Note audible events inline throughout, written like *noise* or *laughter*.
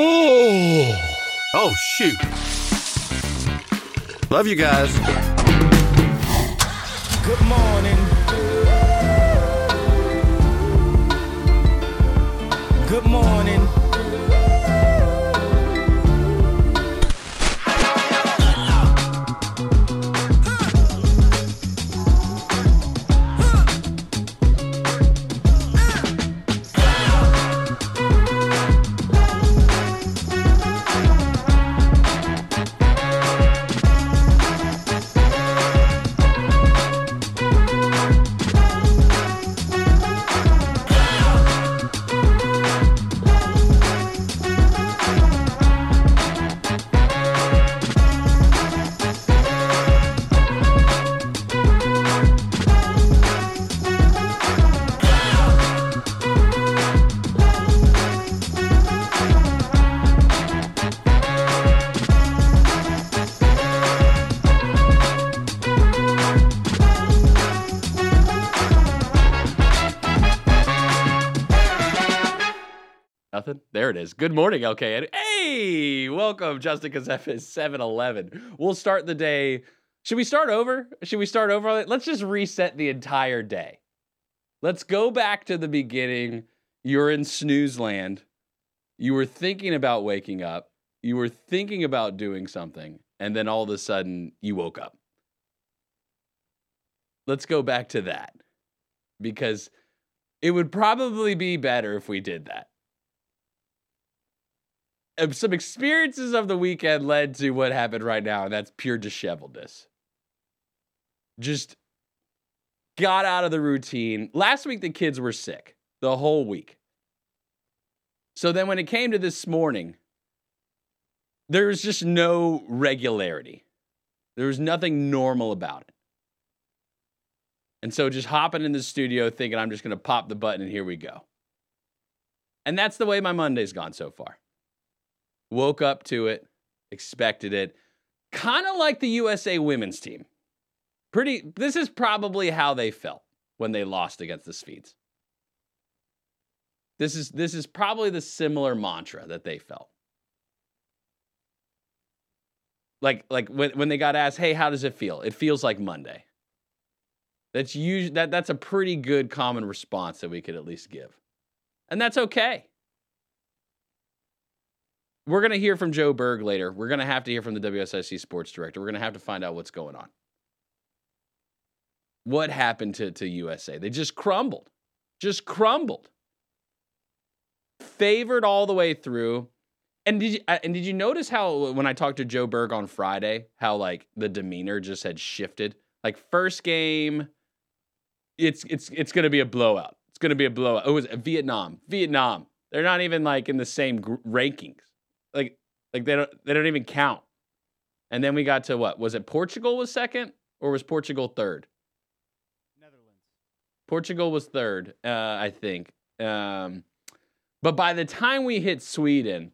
Oh, oh shoot. Love you guys. Good morning. Good morning. Is. Good morning, LKN. Hey, welcome, Justin Ckezepis 7-Eleven. We'll start the day. Should we start over? Should we start over? Let's just reset the entire day. Let's go back to the beginning. You're in snooze land. You were thinking about waking up. You were thinking about doing something, and then all of a sudden you woke up. Let's go back to that because it would probably be better if we did that some experiences of the weekend led to what happened right now, and that's pure disheveledness. Just got out of the routine. Last week, the kids were sick the whole week. So then, when it came to this morning, there was just no regularity. There was nothing normal about it. And so, just hopping in the studio thinking I'm just going to pop the button and here we go. And that's the way my Monday's gone so far woke up to it, expected it. Kind of like the USA women's team. Pretty this is probably how they felt when they lost against the Swedes. This is this is probably the similar mantra that they felt. Like like when when they got asked, "Hey, how does it feel?" It feels like Monday. That's usually that that's a pretty good common response that we could at least give. And that's okay we're going to hear from Joe Berg later. We're going to have to hear from the WSIC sports director. We're going to have to find out what's going on. What happened to, to USA? They just crumbled, just crumbled. Favored all the way through. And did you, and did you notice how when I talked to Joe Berg on Friday, how like the demeanor just had shifted? Like first game, it's it's it's going to be a blowout. It's going to be a blowout. It was Vietnam. Vietnam. They're not even like in the same gr- rankings like like they don't they don't even count. And then we got to what? Was it Portugal was second or was Portugal third? Netherlands. Portugal was third, uh, I think. Um, but by the time we hit Sweden,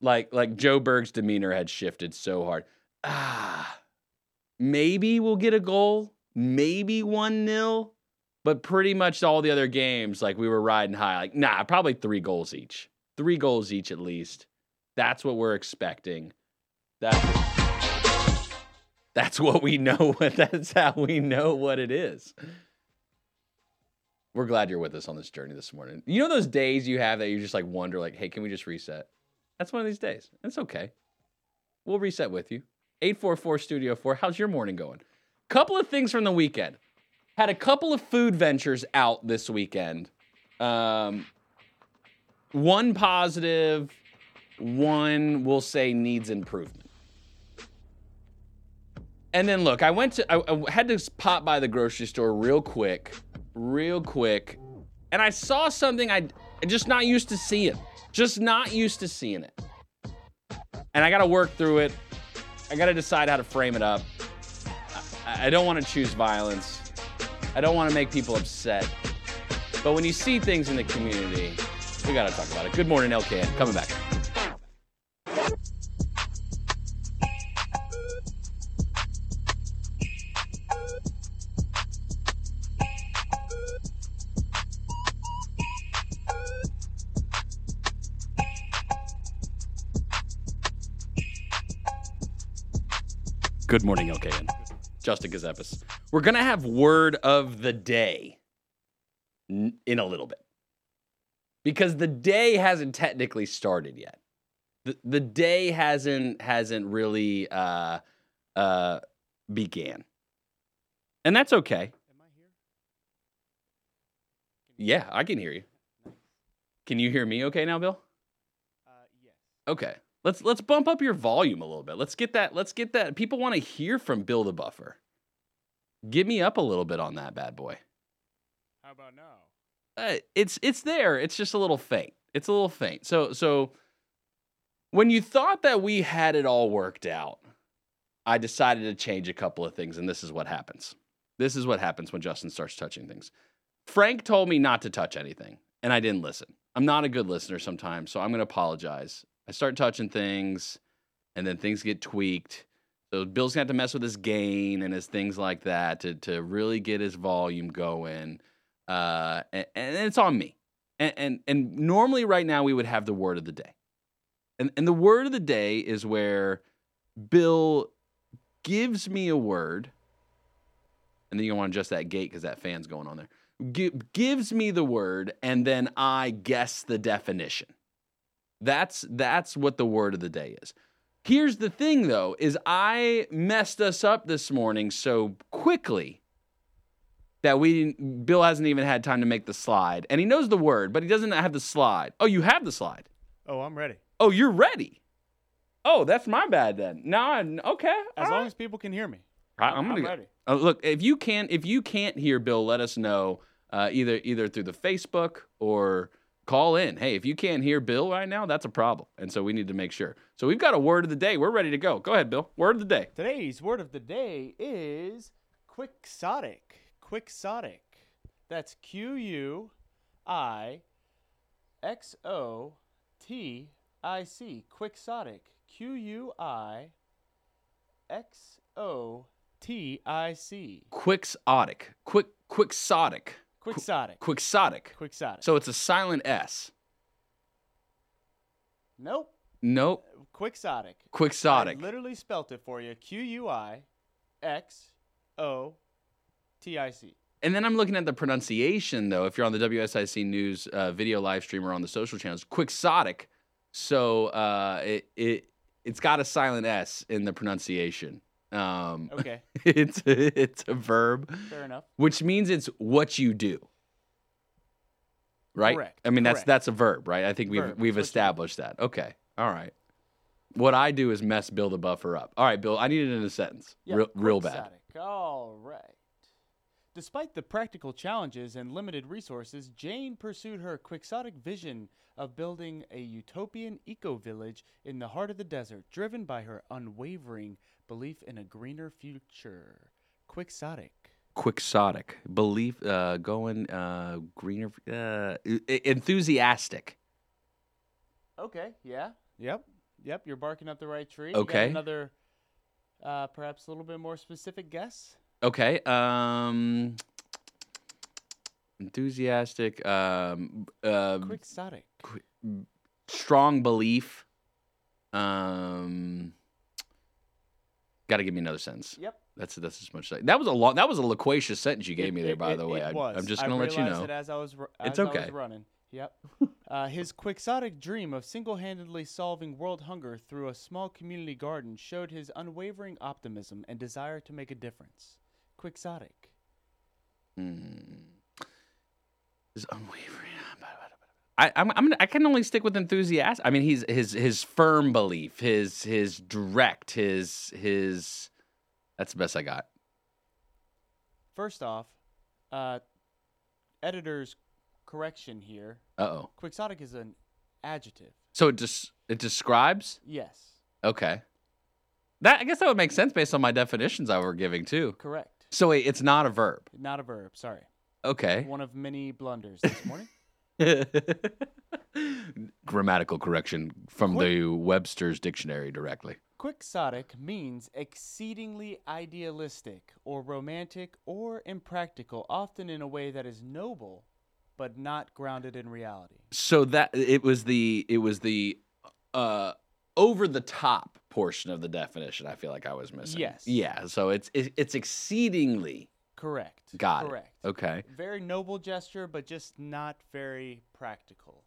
like like Joe Berg's demeanor had shifted so hard. Ah, maybe we'll get a goal, maybe one nil, but pretty much all the other games, like we were riding high. Like nah, probably three goals each, three goals each at least. That's what we're expecting. That's that's what we know. *laughs* That's how we know what it is. We're glad you're with us on this journey this morning. You know those days you have that you just like wonder, like, hey, can we just reset? That's one of these days. It's okay. We'll reset with you. 844 Studio 4. How's your morning going? Couple of things from the weekend. Had a couple of food ventures out this weekend. Um, one positive, one we'll say needs improvement. And then look, I went to, I, I, had to pop by the grocery store real quick, real quick, and I saw something I just not used to seeing, just not used to seeing it. And I got to work through it. I got to decide how to frame it up. I, I don't want to choose violence. I don't want to make people upset. But when you see things in the community, we got to talk about it. Good morning, LKN. Coming back. Good morning, LKN. Justin Ckezepis. We're going to have word of the day in a little bit because the day hasn't technically started yet. The, the day hasn't hasn't really uh, uh, began. And that's okay. Am I here? Yeah, I can hear you. Can you hear me okay now, Bill? Uh, yes. Okay. Let's let's bump up your volume a little bit. Let's get that let's get that people want to hear from Bill the Buffer. Get me up a little bit on that bad boy. How about now? Uh, it's it's there. It's just a little faint. It's a little faint. So so when you thought that we had it all worked out, I decided to change a couple of things and this is what happens. This is what happens when Justin starts touching things. Frank told me not to touch anything and I didn't listen. I'm not a good listener sometimes, so I'm going to apologize. I start touching things and then things get tweaked. So Bill's to have to mess with his gain and his things like that to to really get his volume going uh, and, and it's on me. And, and and normally right now we would have the word of the day, and and the word of the day is where Bill gives me a word, and then you want to adjust that gate because that fan's going on there. Gi- gives me the word, and then I guess the definition. That's that's what the word of the day is. Here's the thing though is I messed us up this morning so quickly that we didn't, Bill hasn't even had time to make the slide. And he knows the word, but he doesn't have the slide. Oh, you have the slide. Oh, I'm ready. Oh, you're ready. Oh, that's my bad then. No, I, okay. As long right. as people can hear me. I- I'm gonna ready. uh, look if you can if you can't hear Bill, let us know uh, either either through the Facebook or call in. Hey, if you can't hear Bill right now, that's a problem, and so we need to make sure. So we've got a word of the day. We're ready to go. Go ahead, Bill. Word of the day. Today's word of the day is quixotic. Quixotic. That's Q U I X O T I C. Quixotic. Q U I X O T I C. Quixotic. Quick quixotic. Quixotic. Quixotic. Quixotic. So it's a silent S. nope. Nope. Quixotic. Quixotic. I literally spelt it for you. Q U I X O T I C. And then I'm looking at the pronunciation, though. If you're on the WSIC News uh, video live stream or on the social channels, quixotic. So uh, it it it's got a silent S in the pronunciation. Um, Okay, *laughs* it's it's a verb, fair enough. which means it's what you do. Right. Correct, I mean that's correct. that's a verb, right? I think we've Verb, we've it's what you do. established that. Okay. All right. What I do is mess Bill the buffer up. All right, Bill. I need it in a sentence. Yeah, real, real bad. All right. Despite the practical challenges and limited resources, Jane pursued her quixotic vision of building a utopian eco village in the heart of the desert, driven by her unwavering belief in a greener future. Quixotic. quixotic belief uh going uh greener uh enthusiastic Okay, yeah. Yep. Yep, you're barking up the right tree. Okay. another uh, perhaps a little bit more specific guess? Okay um enthusiastic um uh Quixotic. strong belief um got to give me another sentence Yep. that's that's as much that was a long that was a loquacious sentence you gave It- me there it- by it- the way it I, was. i'm just gonna let you know It as I was, It's as I okay. was running. Yep. *laughs* uh, his quixotic dream of single-handedly solving world hunger through a small community garden showed his unwavering optimism and desire to make a difference. Quixotic. Hmm. Is unwavering. I, I'm, I'm I can only stick with enthusiastic. I mean, he's his his firm belief, his his direct, his his. That's the best I got. First off, uh, editor's correction here. Uh oh. Quixotic is an adjective. So it just it describes. Yes, Okay. That I guess that would make sense based on my definitions I were giving too. correct. So wait, it's not a verb. Not a verb. Sorry. Okay. One of many blunders this morning. *laughs* *laughs* Grammatical correction from Quick- the Webster's dictionary directly. Quixotic means exceedingly idealistic or romantic or impractical, often in a way that is noble but not grounded in reality. so that it was the it was the uh over the top portion of the definition. I feel like I was missing. Yes. Yeah. So it's it's exceedingly Correct. Got it. Correct. okay. Very noble gesture, but just not very practical.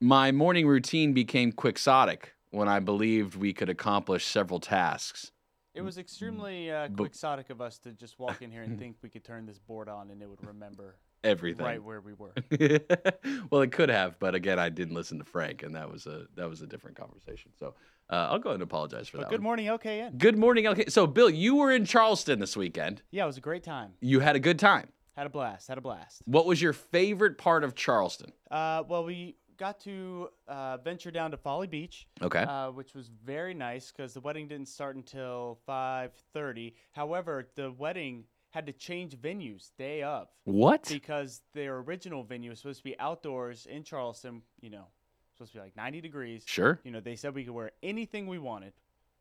My morning routine became quixotic when I believed we could accomplish several tasks. It was extremely uh, quixotic of us to just walk in here and think we could turn this board on and it would remember Everything. right where we were. *laughs* well, it could have, but again, I didn't listen to Frank, and that was a that was a different conversation. So uh, I'll go ahead and apologize for But that. good one. morning, LKN. Good morning. Okay, so Bill, you were in Charleston this weekend. Yeah, it was a great time. You had a good time. Had a blast. Had a blast. What was your favorite part of Charleston? Uh, well, we got to uh, venture down to Folly Beach, Okay. uh, which was very nice because the wedding didn't start until 5:30. However, the wedding had to change venues day of what? because their original venue was supposed to be outdoors in Charleston. You know, supposed to be like 90 degrees. Sure. You know, they said we could wear anything we wanted,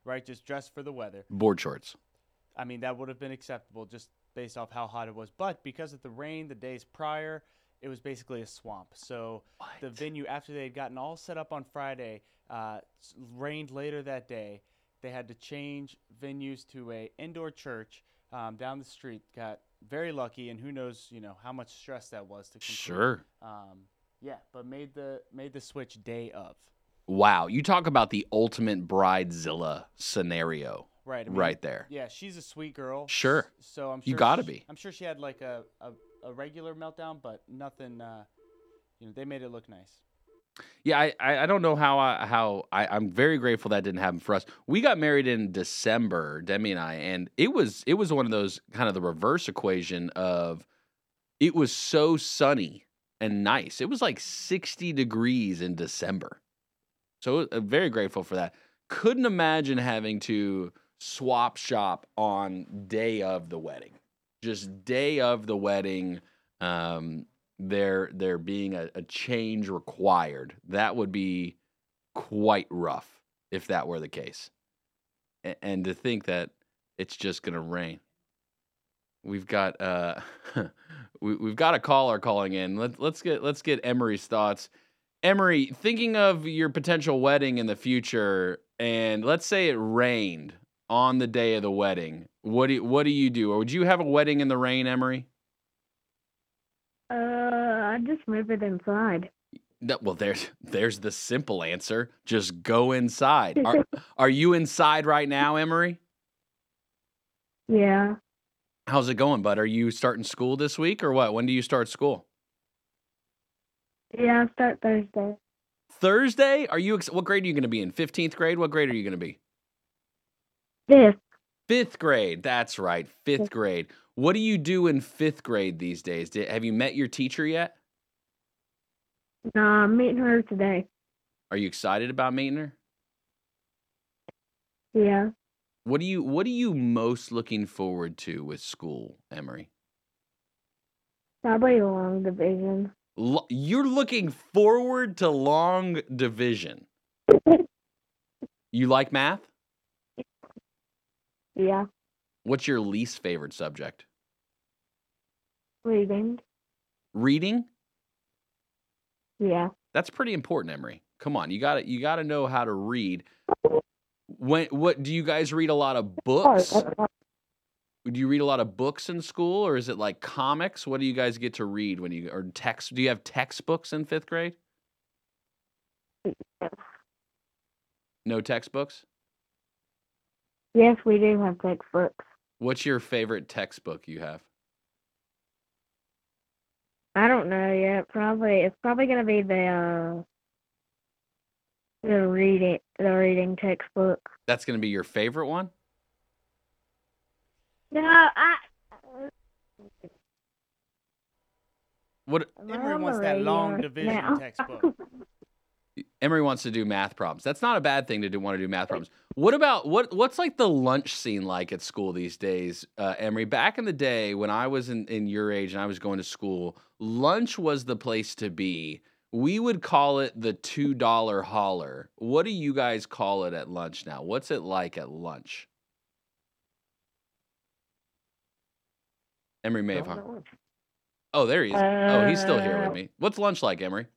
right? Just dress for the weather. Board shorts. I mean, that would have been acceptable just based off how hot it was. But because of the rain the days prior, it was basically a swamp. So the venue, after they had gotten all set up on Friday, uh, rained later that day. They had to change venues to a indoor church um, down the street. Got very lucky, and who knows, you know, how much stress that was to complete. Sure. Um, yeah, but made the made the switch day of. Wow. You talk about the ultimate bridezilla scenario Right. I mean, right there. Yeah, she's a sweet girl. Sure. So I'm sure You gotta she- be. I'm sure she had like a, a, a regular meltdown, but nothing. Uh, you know, they made it look nice. Yeah, I, I don't know how I how I, I'm very grateful that didn't happen for us. We got married in December, Demi and I, and it was it was one of those kind of the reverse equation of it was so sunny and nice. It was like 60 degrees in December. So uh, very grateful for that. Couldn't imagine having to swap shop on day of the wedding. Just day of the wedding. Um, there there being a, a change required. That would be quite rough if that were the case. A- and to think that it's just going to rain. We've got uh *laughs* we, we've got a caller calling in. Let, let's get let's get Emery's thoughts. Emery, thinking of your potential wedding in the future, and let's say it rained on the day of the wedding. What do you, what do you do? Or would you have a wedding in the rain, Emery? Uh, I just move it inside. No, well, there's there's the simple answer. Just go inside. Are *laughs* are you inside right now, Emery? Yeah. How's it going, bud? Are you starting school this week or what? When do you start school? Yeah, I start Thursday. Thursday? Are you ex- what grade are you going to be in? 15th grade? What grade are you going to be? Fifth. 5th grade. That's right. 5th Yes. grade. What do you do in 5th grade these days? Did, have you met your teacher yet? No, I'm meeting her today. Are you excited about meeting her? Yeah. What do you what are you most looking forward to with school, Emery? Probably long division. Lo- You're looking forward to long division. *laughs* You like math? Yeah. What's your least favorite subject? Reading. Reading? Yeah. That's pretty important, Emery. Come on, you got to you got to know how to read. When what do you guys read a lot of books? Do you read a lot of books in school or is it like comics? What do you guys get to read when you or text do you have textbooks in 5th grade? No textbooks? Yes, we do have textbooks. What's your favorite textbook you have? I don't know yet. Probably it's probably gonna be the uh the reading the reading textbook. That's going to be your favorite one? No, I. What I'm Emery wants that long division now. textbook. *laughs* Emery wants to do math problems. That's not a bad thing to do. Want to do math problems. What about what? What's like the lunch scene like at school these days, uh, Emery? Back in the day when I was in, in your age and I was going to school, lunch was the place to be. We would call it the two dollar holler. What do you guys call it at lunch now? What's it like at lunch? Emery may have hung. Oh, there he is. oh, he's still here with Uh, me. What's lunch like, Emery?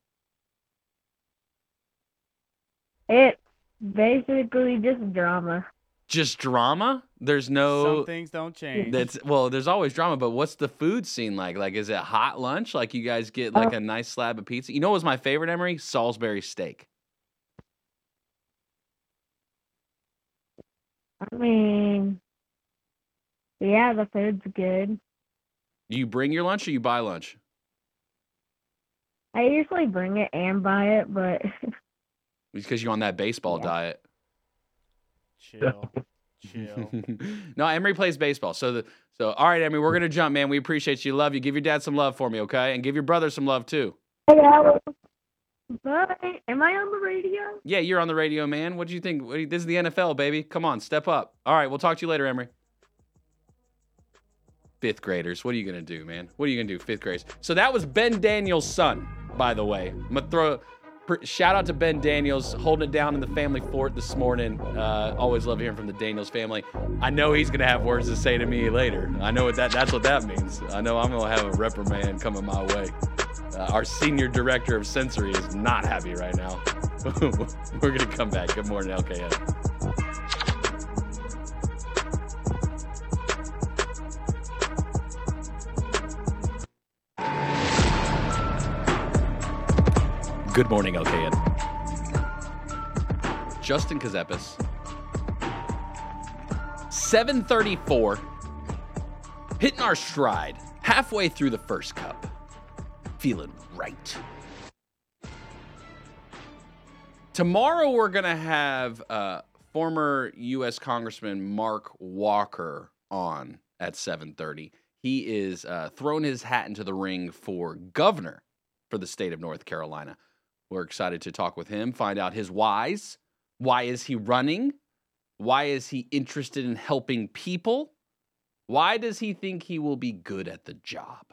It's Basically, just drama. Just drama? There's no Some things don't change. That's well, there's always drama, but what's the food scene like? Like, is it hot lunch? Like, you guys get like Uh, a nice slab of pizza? You know, what was my favorite, Emery? Salisbury steak. I mean, yeah, the food's good. Do you bring your lunch or you buy lunch? I usually bring it and buy it, but *laughs* Because you're on that baseball Yeah. diet. Chill. Chill. *laughs* no, Emery plays baseball. So, the, so all right, Emery, we're gonna jump, man. We appreciate you. Love you. Give your dad some love for me, okay? And give your brother some love too. Hey. Bye. Am I on the radio? Yeah, you're on the radio, man. What do you think? You- This is the NFL, baby. Come on, step up. All right, we'll talk to you later, Emery. Fifth graders, what are you gonna do, man? What are you gonna do, fifth graders? So that was Ben Daniels' son, by the way. I'm gonna throw pr- shout out to Ben Daniels holding it down in the family fort this morning. Uh, always love hearing from the Daniels family. I know he's gonna have words to say to me later. I know what that that's what that means. I know I'm gonna have a reprimand coming my way. Uh, our senior director of sensory is not happy right now. *laughs* We're gonna come back. Good morning, LKN. Good morning, LKN. Justin Ckezepis. 734. Hitting our stride. Halfway through the first cup. Feeling right. Tomorrow we're gonna have uh, former U.S. Congressman Mark Walker on at 7:30. He is uh, throwing his hat into the ring for governor for the state of North Carolina. We're excited to talk with him, find out his whys. Why is he running? Why is he interested in helping people? Why does he think he will be good at the job?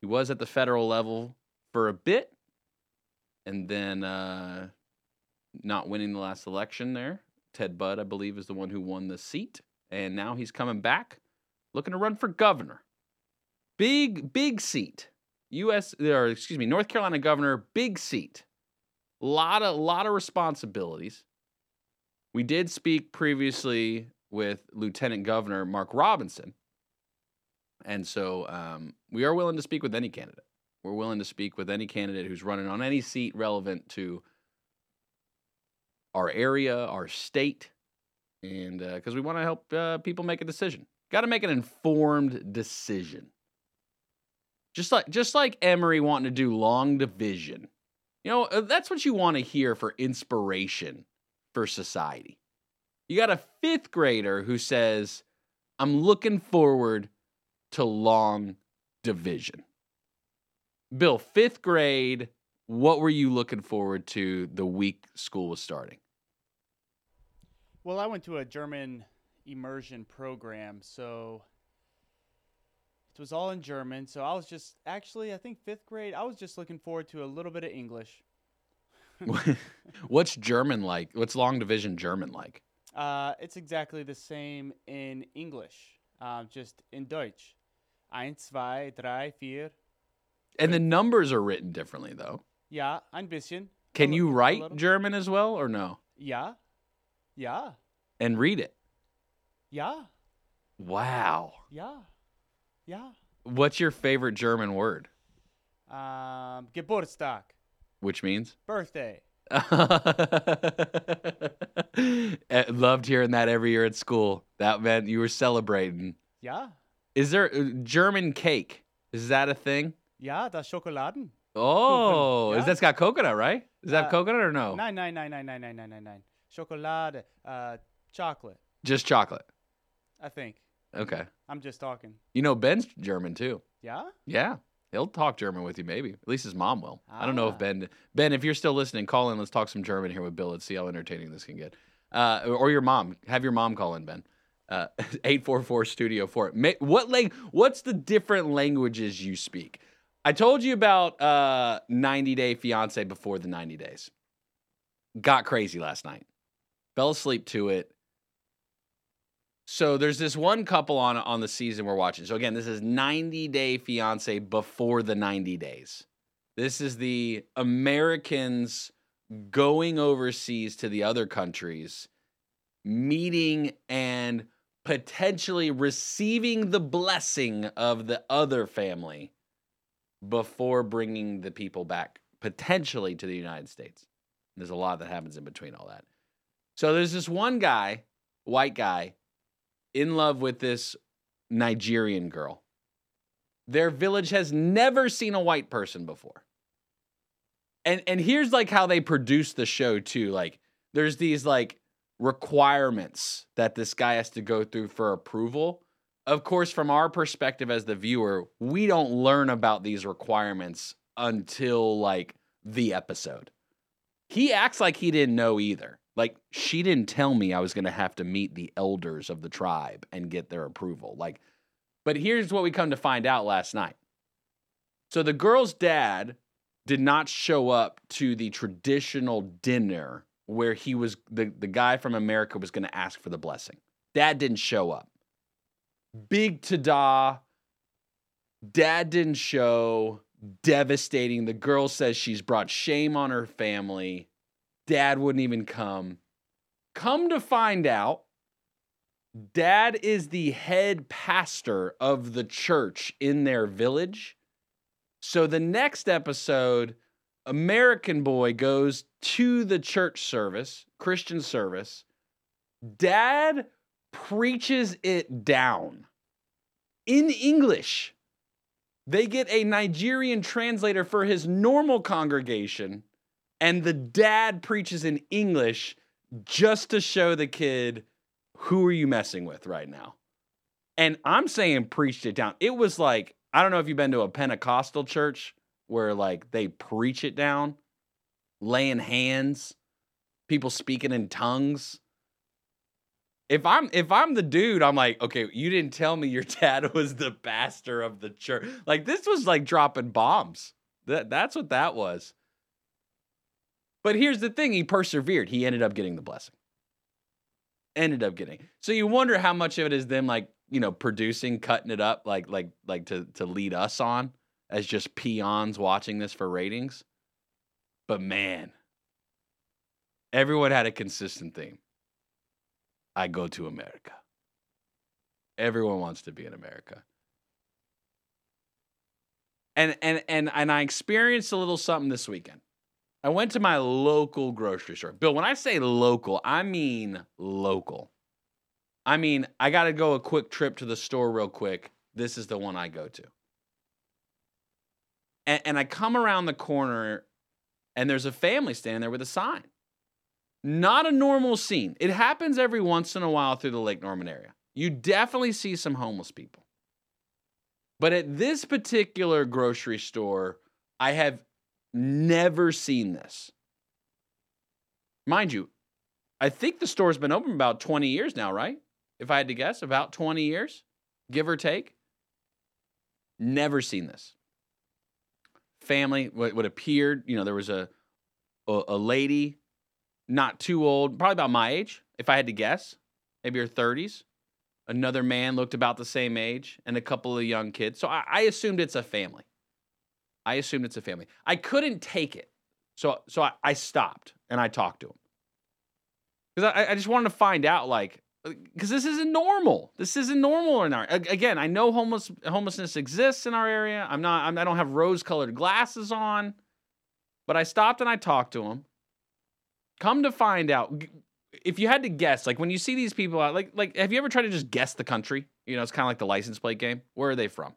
He was at the federal level for a bit and then uh, not winning the last election there. Ted Budd, I believe, is the one who won the seat. And now he's coming back looking to run for governor. Big, big seat. U.S. or excuse me, North Carolina governor, big seat. Lot of lot of responsibilities. We did speak previously with Lieutenant Governor Mark Robinson, and so um, we are willing to speak with any candidate. We're willing to speak with any candidate who's running on any seat relevant to our area, our state, and because we want to help uh, people make a decision. Got to make an informed decision. Just like just like Emery wanting to do long division. You know, uh, that's what you want to hear for inspiration for society. You got a fifth grader who says, I'm looking forward to long division. Bill, fifth grade, what were you looking forward to the week school was starting? Well, I went to a German immersion program, so it was all in German. So I was just actually, I think fifth grade, I was just looking forward to a little bit of English. *laughs* What's German like? What's long division German like? Uh, it's exactly the same in English, um, just in Deutsch. Eins, zwei, drei, vier. And the numbers are written differently, though. Yeah, ein bisschen. Can you write. German as well, or no? Yeah, yeah. And read it? Yeah. Wow. ja, ja. What's your favorite German word? Um, Geburtstag, Which means? birthday. *laughs* Eh, Loved hearing that every year at school. That meant you were celebrating. Yeah. Is there uh, German cake? Is that a thing? Yeah, das Schokoladen. Oh, is yeah. that's got coconut, right? Does that Uh, coconut or no? Nein, nein, nein, nein, nein, nein, nein, nein, nein. Schokolade, uh, chocolate, Just chocolate. I think. Okay. I'm just talking. You know Ben's German too. Yeah? Yeah. He'll talk German with you, maybe. At least his mom will. I don't know if Ah. Ben Ben, if you're still listening, call in. Let's talk some German here with Bill. Let's see how entertaining this can get. Uh, or your mom. Have your mom call in, Ben. Uh, *laughs* 844 Studio 4. Ma- What lang- What's the different languages you speak? I told you about uh, 90 Day Fiance before the 90 days. Got crazy last night. Fell asleep to it. So there's this one couple on on the season we're watching. So again, this is 90 Day Fiance before the 90 days. This is the Americans going overseas to the other countries, meeting and potentially receiving the blessing of the other family before bringing the people back potentially to the United States. There's a lot that happens in between all that. So there's this one guy, white guy, in love with this Nigerian girl. Their village has never seen a white person before. And and here's like how they produce the show too. Like there's these like requirements that this guy has to go through for approval. Of course, from our perspective as the viewer, we don't learn about these requirements until like the episode. He acts like he didn't know either. Like she didn't tell me I was going to have to meet the elders of the tribe and get their approval. Like but here's what we come to find out last night. So the girl's dad did not show up to the traditional dinner where he was the, the guy from America was going to ask for the blessing. Dad didn't show up. Big tada. Dad didn't show. Devastating. The girl says she's brought shame on her family. Dad wouldn't even come. Come to find out, dad is the head pastor of the church in their village. So the next episode, American boy goes to the church service, Christian service. Dad preaches it down in English. They get a Nigerian translator for his normal congregation, and the dad preaches in English just to show the kid who are you messing with right now? And I'm saying preached it down. It was like, I don't know if you've been to a Pentecostal church where like they preach it down, laying hands, people speaking in tongues. If I'm if I'm the dude, I'm like, okay, you didn't tell me your *laughs* dad was the pastor of the church. Like this was like dropping bombs. That that's what that was. But here's the thing, he persevered. He ended up getting the blessing. Ended up getting. So you wonder how much of it is them like, you know, producing, cutting it up like like like to to lead us on as just peons watching this for ratings. But man, everyone had a consistent theme. I go to America. Everyone wants to be in America. And and and and I experienced a little something this weekend. I went to my local grocery store. Bill, when I say local, I mean local. I mean, I got to go a quick trip to the store real quick. This is the one I go to. And, and I come around the corner and there's a family standing there with a sign. Not a normal scene. It happens every once in a while through the Lake Norman area. You definitely see some homeless people. But at this particular grocery store, I have never seen this. Mind you, I think the store's been open about 20 years now, right? If I had to guess, about 20 years, give or take. Never seen this. Family, what, what appeared, you know, there was a, a, a lady, not too old, probably about my age, if I had to guess, maybe her 30s. Another man looked about the same age, and a couple of young kids. So I, I assumed it's a family. I assumed it's a family. I couldn't take it. So so I, I stopped and I talked to him. Because I, I just wanted to find out, like, uh, because this isn't normal. This isn't normal in our. Again, I know homeless homelessness exists in our area. I'm not. I'm, I don't have rose-colored glasses on, but I stopped and I talked to him. Come to find out, if you had to guess, like when you see these people out, like like, have you ever tried to just guess the country? You know, it's kind of like the license plate game. Where are they from?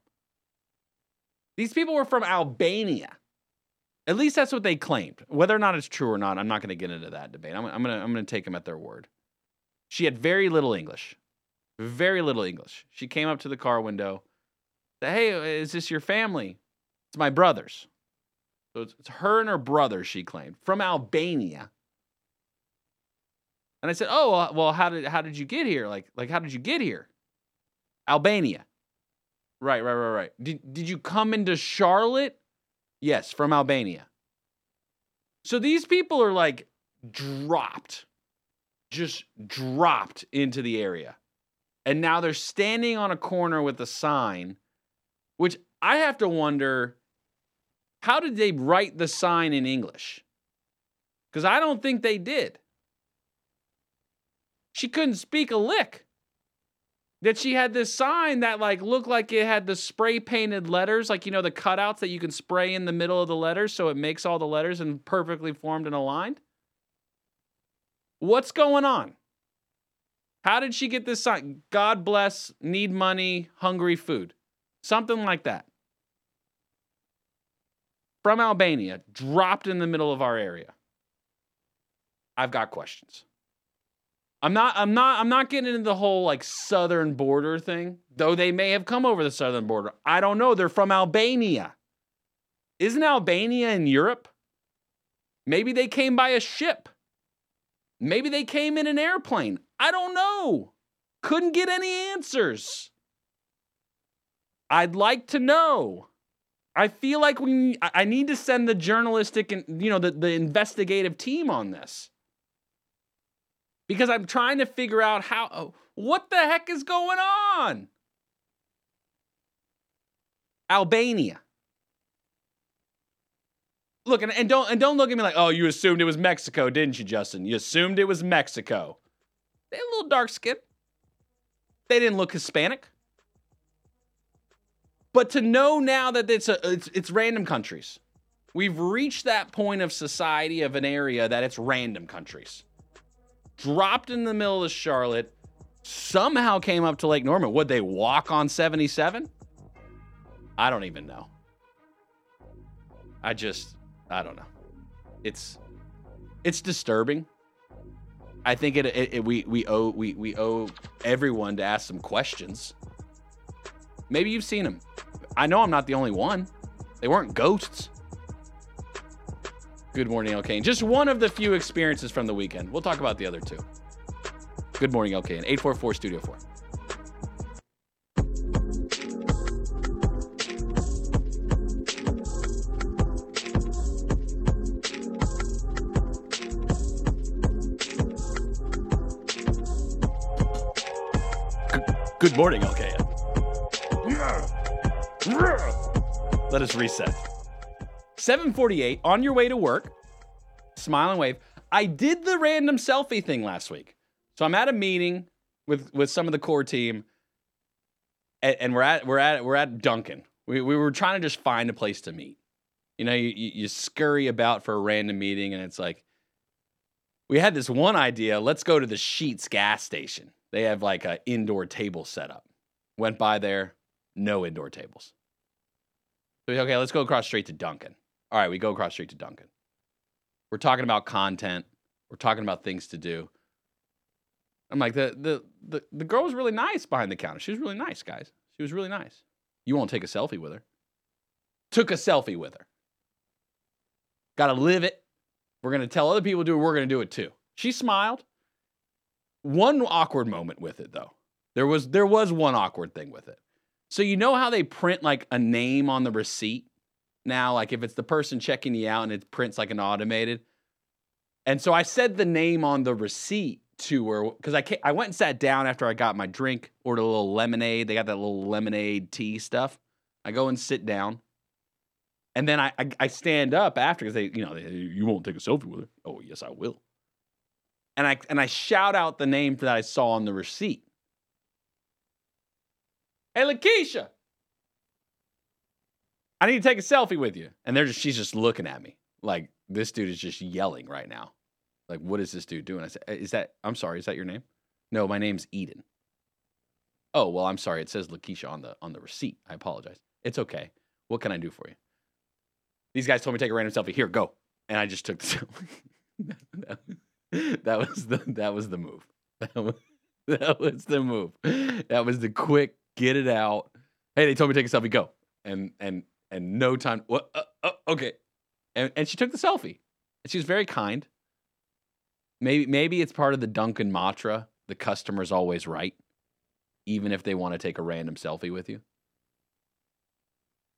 These people were from Albania. At least that's what they claimed. Whether or not it's true or not, I'm not going to get into that debate. I'm, I'm going to I'm to take them at their word. She had very little English, very little English. She came up to the car window, said, "Hey, is this your family? It's my brothers." So it's, it's her and her brother. She claimed from Albania. And I said, "Oh, well, how did how did you get here? Like like how did you get here?" Albania. Right, right, right, right. Did did you come into Charlotte? Yes, from Albania. So these people are like dropped, just dropped into the area. And now they're standing on a corner with a sign, which I have to wonder how did they write the sign in English? Because I don't think they did. She couldn't speak a lick. That she had this sign that like looked like it had the spray painted letters, like you know the cutouts that you can spray in the middle of the letters so it makes all the letters and perfectly formed and aligned. What's going on? How did she get this sign? God bless, need money, hungry food. Something like that. From Albania, dropped in the middle of our area. I've got questions. I'm not I'm not I'm not getting into the whole like southern border thing, though they may have come over the southern border. I don't know. They're from Albania. Isn't Albania in Europe? Maybe they came by a ship. Maybe they came in an airplane. I don't know. Couldn't get any answers. I'd like to know. I feel like we I need to send the journalistic and you know the, the investigative team on this. Because I'm trying to figure out how oh, what the heck is going on? Albania. Look, and, and don't and don't look at me like, oh, you assumed it was Mexico, didn't you, Justin? You assumed it was Mexico. They had a little dark skin. They didn't look Hispanic. But to know now that it's a it's, it's random countries. We've reached that point of society of an area that it's random countries. Dropped in the middle of Charlotte, somehow came up to Lake Norman. Would they walk on 77? I don't even know. I just I don't know. It's it's disturbing. I think it, it, it, we we owe we we owe everyone to ask some questions. Maybe you've seen them. I know I'm not the only one. They weren't ghosts. Good morning, LKN. Just one of the few experiences from the weekend. We'll talk about the other two. Good morning, LKN. 844 Studio 4. Good morning, LKN. Let us reset. 748 on your way to work. Smile and wave. I did the random selfie thing last week. So I'm at a meeting with with some of the core team and, and we're at we're at we're at Dunkin'. We we were trying to just find a place to meet. You know, you, you scurry about for a random meeting and it's like we had this one idea, let's go to the Sheetz gas station. They have like an indoor table set up. Went by there, no indoor tables. So okay, let's go across straight to Dunkin'. All right, we go across street to Dunkin'. We're talking about content. We're talking about things to do. I'm like, the the the, the girl was really nice behind the counter. She was really nice, guys. She was really nice. You won't take a selfie with her. Took a selfie with her. Gotta live it. We're gonna tell other people to do it. We're gonna do it too. She smiled. One awkward moment with it though. There was there was one awkward thing with it. So you know how they print like a name on the receipt now, like if it's the person checking you out and it prints like an automated. And so I said the name on the receipt to her because I I went and sat down after I got my drink, ordered a little lemonade. They got that little lemonade tea stuff. I go and sit down, and then I I, I stand up after because they you know they, you won't take a selfie with her. Oh yes, I will. And I and I shout out the name that I saw on the receipt. Hey, Lakeisha, I need to take a selfie with you. And they're just, she's just looking at me like this dude is just yelling right now. Like, what is this dude doing? I said, uh, is that, I'm sorry, is that your name? No, my name's Eden. Oh, well, I'm sorry. It says Lakeisha on the on the receipt. I apologize. It's okay. What can I do for you? These guys told me to take a random selfie. Here, go. And I just took the *laughs* selfie. that was the that was the move. That was, *laughs* that was the move. That was the quick get it out. Hey, they told me to take a selfie. Go. And and and no time. What? Uh, uh, okay. And and she took the selfie. And she was very kind. Maybe maybe it's part of the Dunkin' mantra. The customer's always right, even if they want to take a random selfie with you.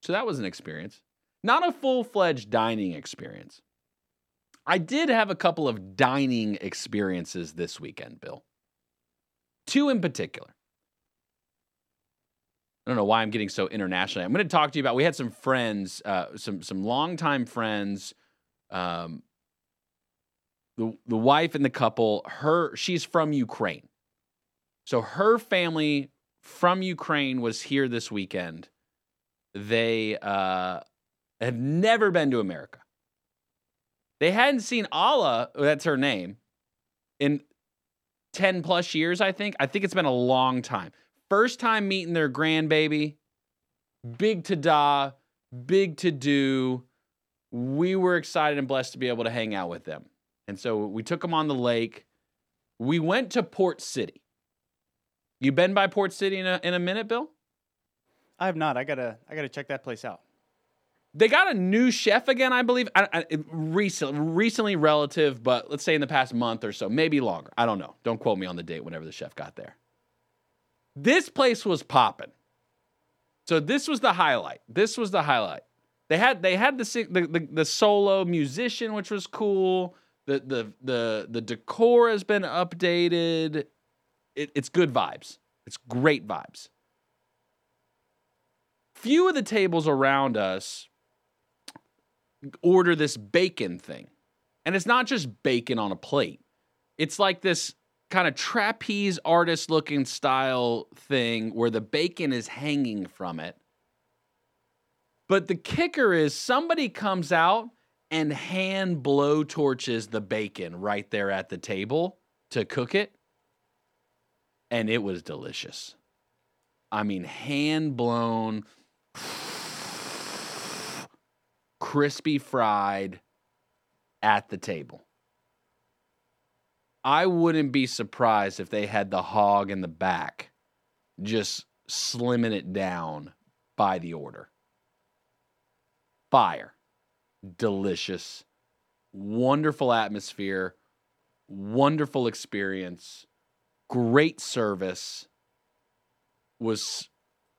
So that was an experience. Not a full fledged dining experience. I did have a couple of dining experiences this weekend, Bill. Two in particular. I don't know why I'm getting so international. I'm going to talk to you about. We had some friends, uh, some some longtime friends, um, the the wife and the couple, her she's from Ukraine. So her family from Ukraine was here this weekend. They uh have never been to America. They hadn't seen Alla, that's her name, in 10 plus years, I think. I think it's been a long time. First time meeting their grandbaby, big to da, big to do. We were excited and blessed to be able to hang out with them. And so we took them on the lake. We went to Port City. You been by Port City in a, in a minute, Bill? I have not. I gotta I gotta check that place out. They got a new chef again, I believe. I, I, recently, recently relative, but let's say in the past month or so, maybe longer. I don't know. Don't quote me on the date whenever the chef got there. This place was popping. So this was the highlight. This was the highlight. They had they had the the, the, the solo musician, which was cool. The the the the decor has been updated. It, it's good vibes. It's great vibes. Few of the tables around us order this bacon thing. And it's not just bacon on a plate. It's like this kind of trapeze artist looking style thing where the bacon is hanging from it. But the kicker is somebody comes out and hand blow torches the bacon right there at the table to cook it. And it was delicious. I mean, hand blown, crispy fried at the table. I wouldn't be surprised if they had the hog in the back just slimming it down by the order. Fire. Delicious. Wonderful atmosphere. Wonderful experience. Great service. Was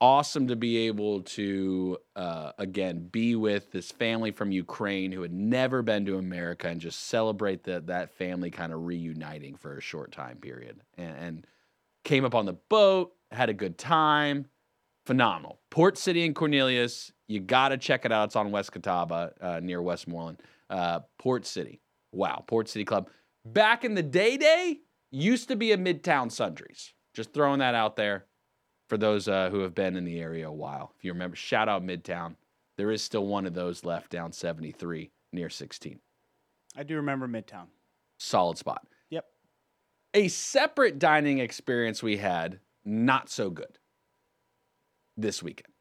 awesome to be able to uh, again be with this family from Ukraine who had never been to America and just celebrate that that family kind of reuniting for a short time period. And, and came up on the boat had a good time. Phenomenal. Port City and Cornelius you got to check it out. It's on West Catawba uh, near Westmoreland. Uh, Port City. Wow Port City Club. Back in the day day used to be a Midtown Sundries. Just throwing that out there for those uh, who have been in the area a while. If you remember, shout out Midtown. There is still one of those left down 73 near 16. I do remember Midtown. Solid spot. Yep. A separate dining experience we had, not so good this weekend.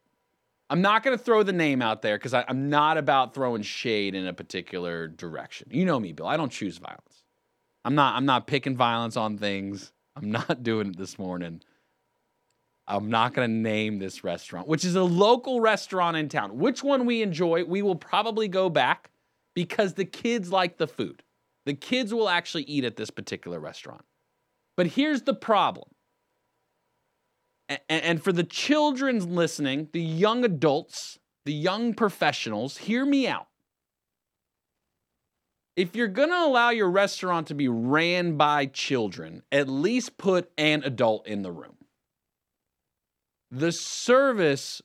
I'm not going to throw the name out there because I'm not about throwing shade in a particular direction. You know me, Bill. I don't choose violence. I'm not. I'm not picking violence on things. I'm not *laughs* doing it this morning. I'm not going to name this restaurant, which is a local restaurant in town. Which one we enjoy, we will probably go back because the kids like the food. The kids will actually eat at this particular restaurant. But here's the problem. And for the children listening, the young adults, the young professionals, hear me out. If you're going to allow your restaurant to be ran by children, at least put an adult in the room. The service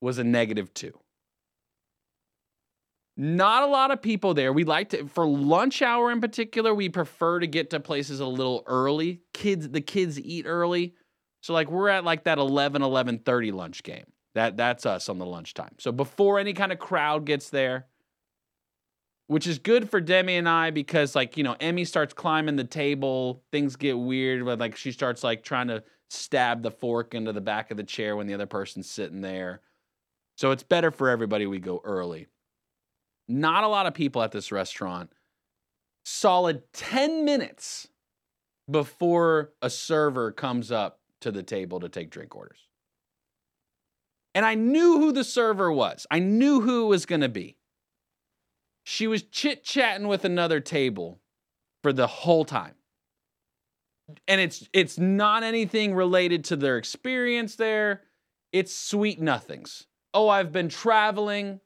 was a negative two. Not a lot of people there. We like to for lunch hour in particular, we prefer to get to places a little early. Kids the kids eat early. So like we're at like that 11 11:30 lunch game. That that's us on the lunchtime. So before any kind of crowd gets there, which is good for Demi and I because like, you know, Emmy starts climbing the table, things get weird, but like she starts like trying to stab the fork into the back of the chair when the other person's sitting there. So it's better for everybody we go early. Not a lot of people at this restaurant. Solid 10 minutes before a server comes up to the table to take drink orders. And I knew who the server was. I knew who it was going to be. She was chit chatting with another table for the whole time and it's it's not anything related to their experience there. It's sweet nothings. Oh, I've been traveling.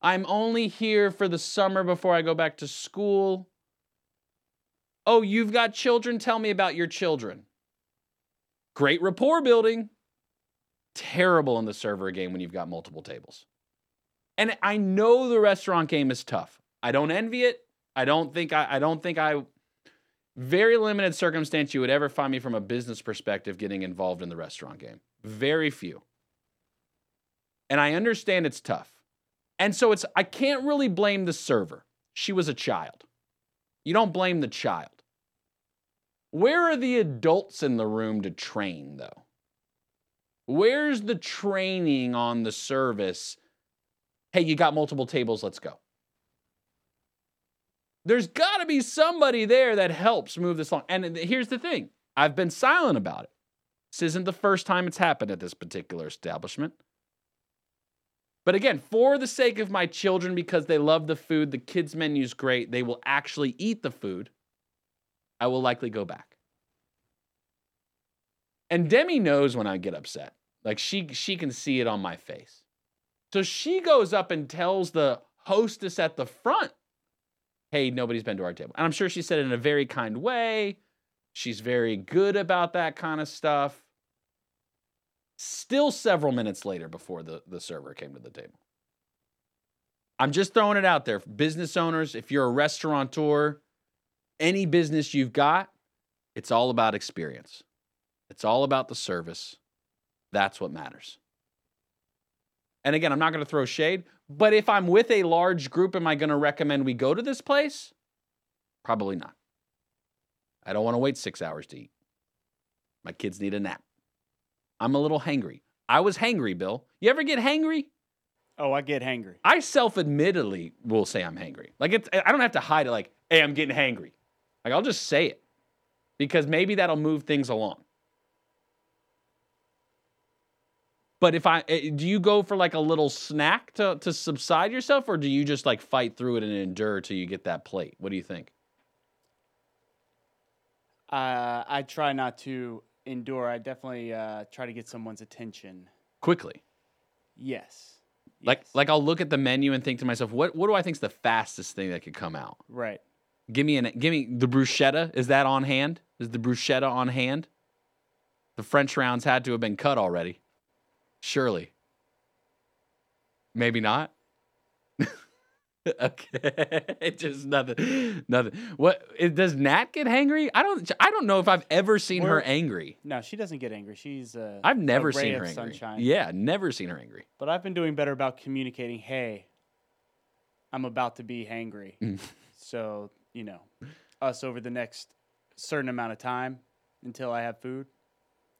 I'm only here for the summer before I go back to school. Oh, you've got children? Tell me about your children. Great rapport building. Terrible in the server game when you've got multiple tables. And I know the restaurant game is tough. I don't envy it. I don't think I, I don't think I very limited circumstance you would ever find me from a business perspective getting involved in the restaurant game. Very few. And I understand it's tough. And so it's I can't really blame the server. She was a child. You don't blame the child. Where are the adults in the room to train though? Where's the training on the service? Hey, you got multiple tables, let's go. There's got to be somebody there that helps move this along. And here's the thing I've been silent about it. This isn't the first time it's happened at this particular establishment. But again, for the sake of my children, because they love the food, the kids' menu's great, they will actually eat the food, I will likely go back. And Demi knows when I get upset. Like she she can see it on my face. So she goes up and tells the hostess at the front, "Hey, nobody's been to our table." And I'm sure she said it in a very kind way. She's very good about that kind of stuff. Still several minutes later before the, the server came to the table. I'm just throwing it out there. Business owners, if you're a restaurateur, any business you've got, it's all about experience. It's all about the service. That's what matters. And again, I'm not going to throw shade, but if I'm with a large group, am I going to recommend we go to this place? Probably not. I don't want to wait six hours to eat. My kids need a nap. I'm a little hangry. I was hangry, Bill. You ever get hangry? Oh, I get hangry. I self-admittedly will say I'm hangry. Like it's I don't have to hide it like, "Hey, I'm getting hangry." Like I'll just say it. Because maybe that'll move things along. But if I eh, do you go for like a little snack to to subside yourself or do you just like fight through it and endure till you get that plate? What do you think? Uh, I try not to endure. I definitely uh, try to get someone's attention. Quickly. Yes. Like Yes. like I'll look at the menu and think to myself, what what do I think's the fastest thing that could come out? right. Give me an give me the bruschetta. Is that on hand? Is the bruschetta on hand? The French rounds had to have been cut already. Surely. Maybe not. *laughs* okay, *laughs* It just nothing, nothing. What it- does Nat get angry? I don't. I don't know if I've ever seen her We're- angry. No, she doesn't get angry. She's uh, I've never seen her angry. sunshine. Yeah, never seen her angry. But I've been doing better about communicating. Hey, I'm about to be hangry. *laughs* So you know, us over the next certain amount of time until I have food,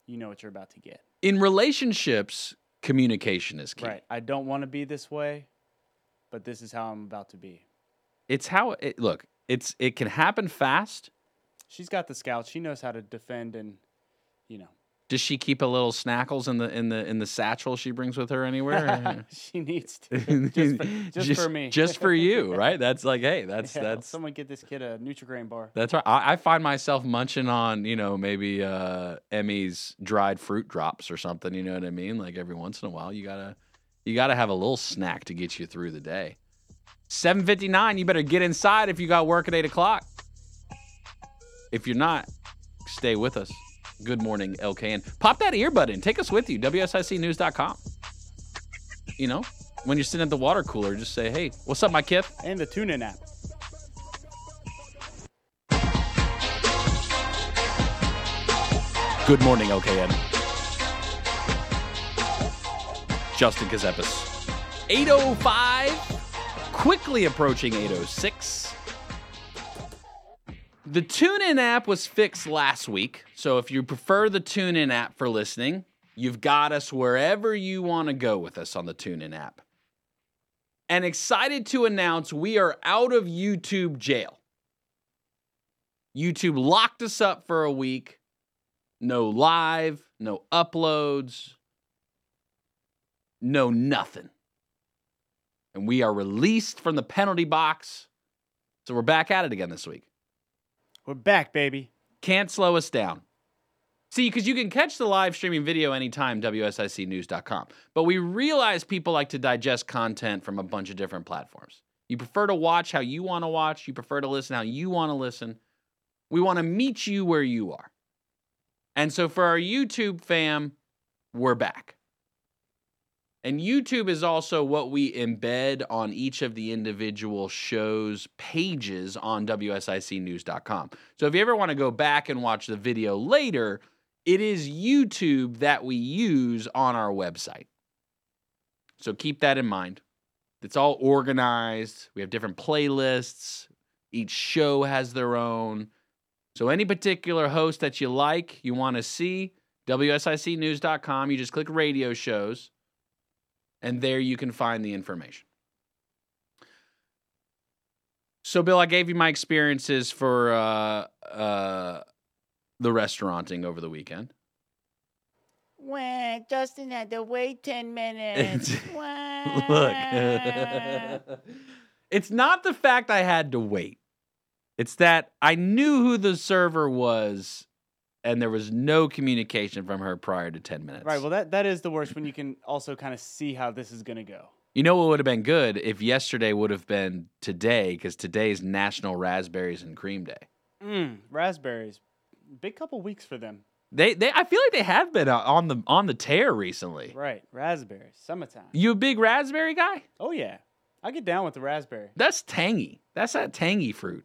you know what you're about to get. In relationships, communication is key. Right. I don't want to be this way, but this is how I'm about to be. It's how it look. It's it can happen fast. She's got the scout. She knows how to defend and, you know, Does she keep a little snackles in the in the in the satchel she brings with her anywhere? *laughs* she needs to. *laughs* Just for, just for *laughs* me. just for you, right? That's like, hey, that's Yeah, that's someone get this kid a Nutrigrain bar. that's right. I, I find myself munching on, you know, maybe uh Emmy's dried fruit drops or something. You know what I mean? Like every once in a while, you gotta you gotta have a little snack to get you through the day. Seven fifty nine. You better get inside if you got work at eight o'clock. If you're not, stay with us. Good morning, LKN. Pop that earbud in. Take us with you. WSICnews.com. You know, when you're sitting at the water cooler, just say, hey, what's up, my kid? And the tune in app. Good morning, LKN. Justin Ckezepis. 805, quickly approaching 806. The TuneIn app was fixed last week, so if you prefer the TuneIn app for listening, you've got us wherever you want to go with us on the TuneIn app. And excited to announce we are out of YouTube jail. YouTube locked us up for a week no live, no uploads, no nothing. And we are released from the penalty box. So we're back at it again this week. We're back, baby. Can't slow us down. See, because you can catch the live streaming video anytime, WSICnews.com. But we realize people like to digest content from a bunch of different platforms. You prefer to watch how you want to watch, you prefer to listen how you want to listen. We want to meet you where you are. And so for our YouTube fam, we're back. And YouTube is also what we embed on each of the individual shows' pages on WSICnews.com. So if you ever want to go back and watch the video later, it is YouTube that we use on our website. So keep that in mind. It's all organized. We have different playlists. Each show has their own. So any particular host that you like, you want to see, WSICnews.com, you just click radio shows, and there you can find the information. So, Bill, I gave you my experiences for uh, uh, the restauranting over the weekend. Wah, Justin had to wait 10 minutes. *laughs* Look, *laughs* it's not the fact I had to wait. It's that I knew who the server was, and there was no communication from her prior to 10 minutes. Right. Well, that, that is the worst when you can also kind of see how this is going to go. You know what would have been good if yesterday would have been today, because today's National Raspberries and Cream Day. Mm, raspberries. Big couple weeks for them. They, they, I feel like they have been uh, on the on the tear recently. Right. Raspberries. Summertime. You a big raspberry guy? Oh, yeah. I get down with the raspberry. That's tangy. That's that tangy fruit.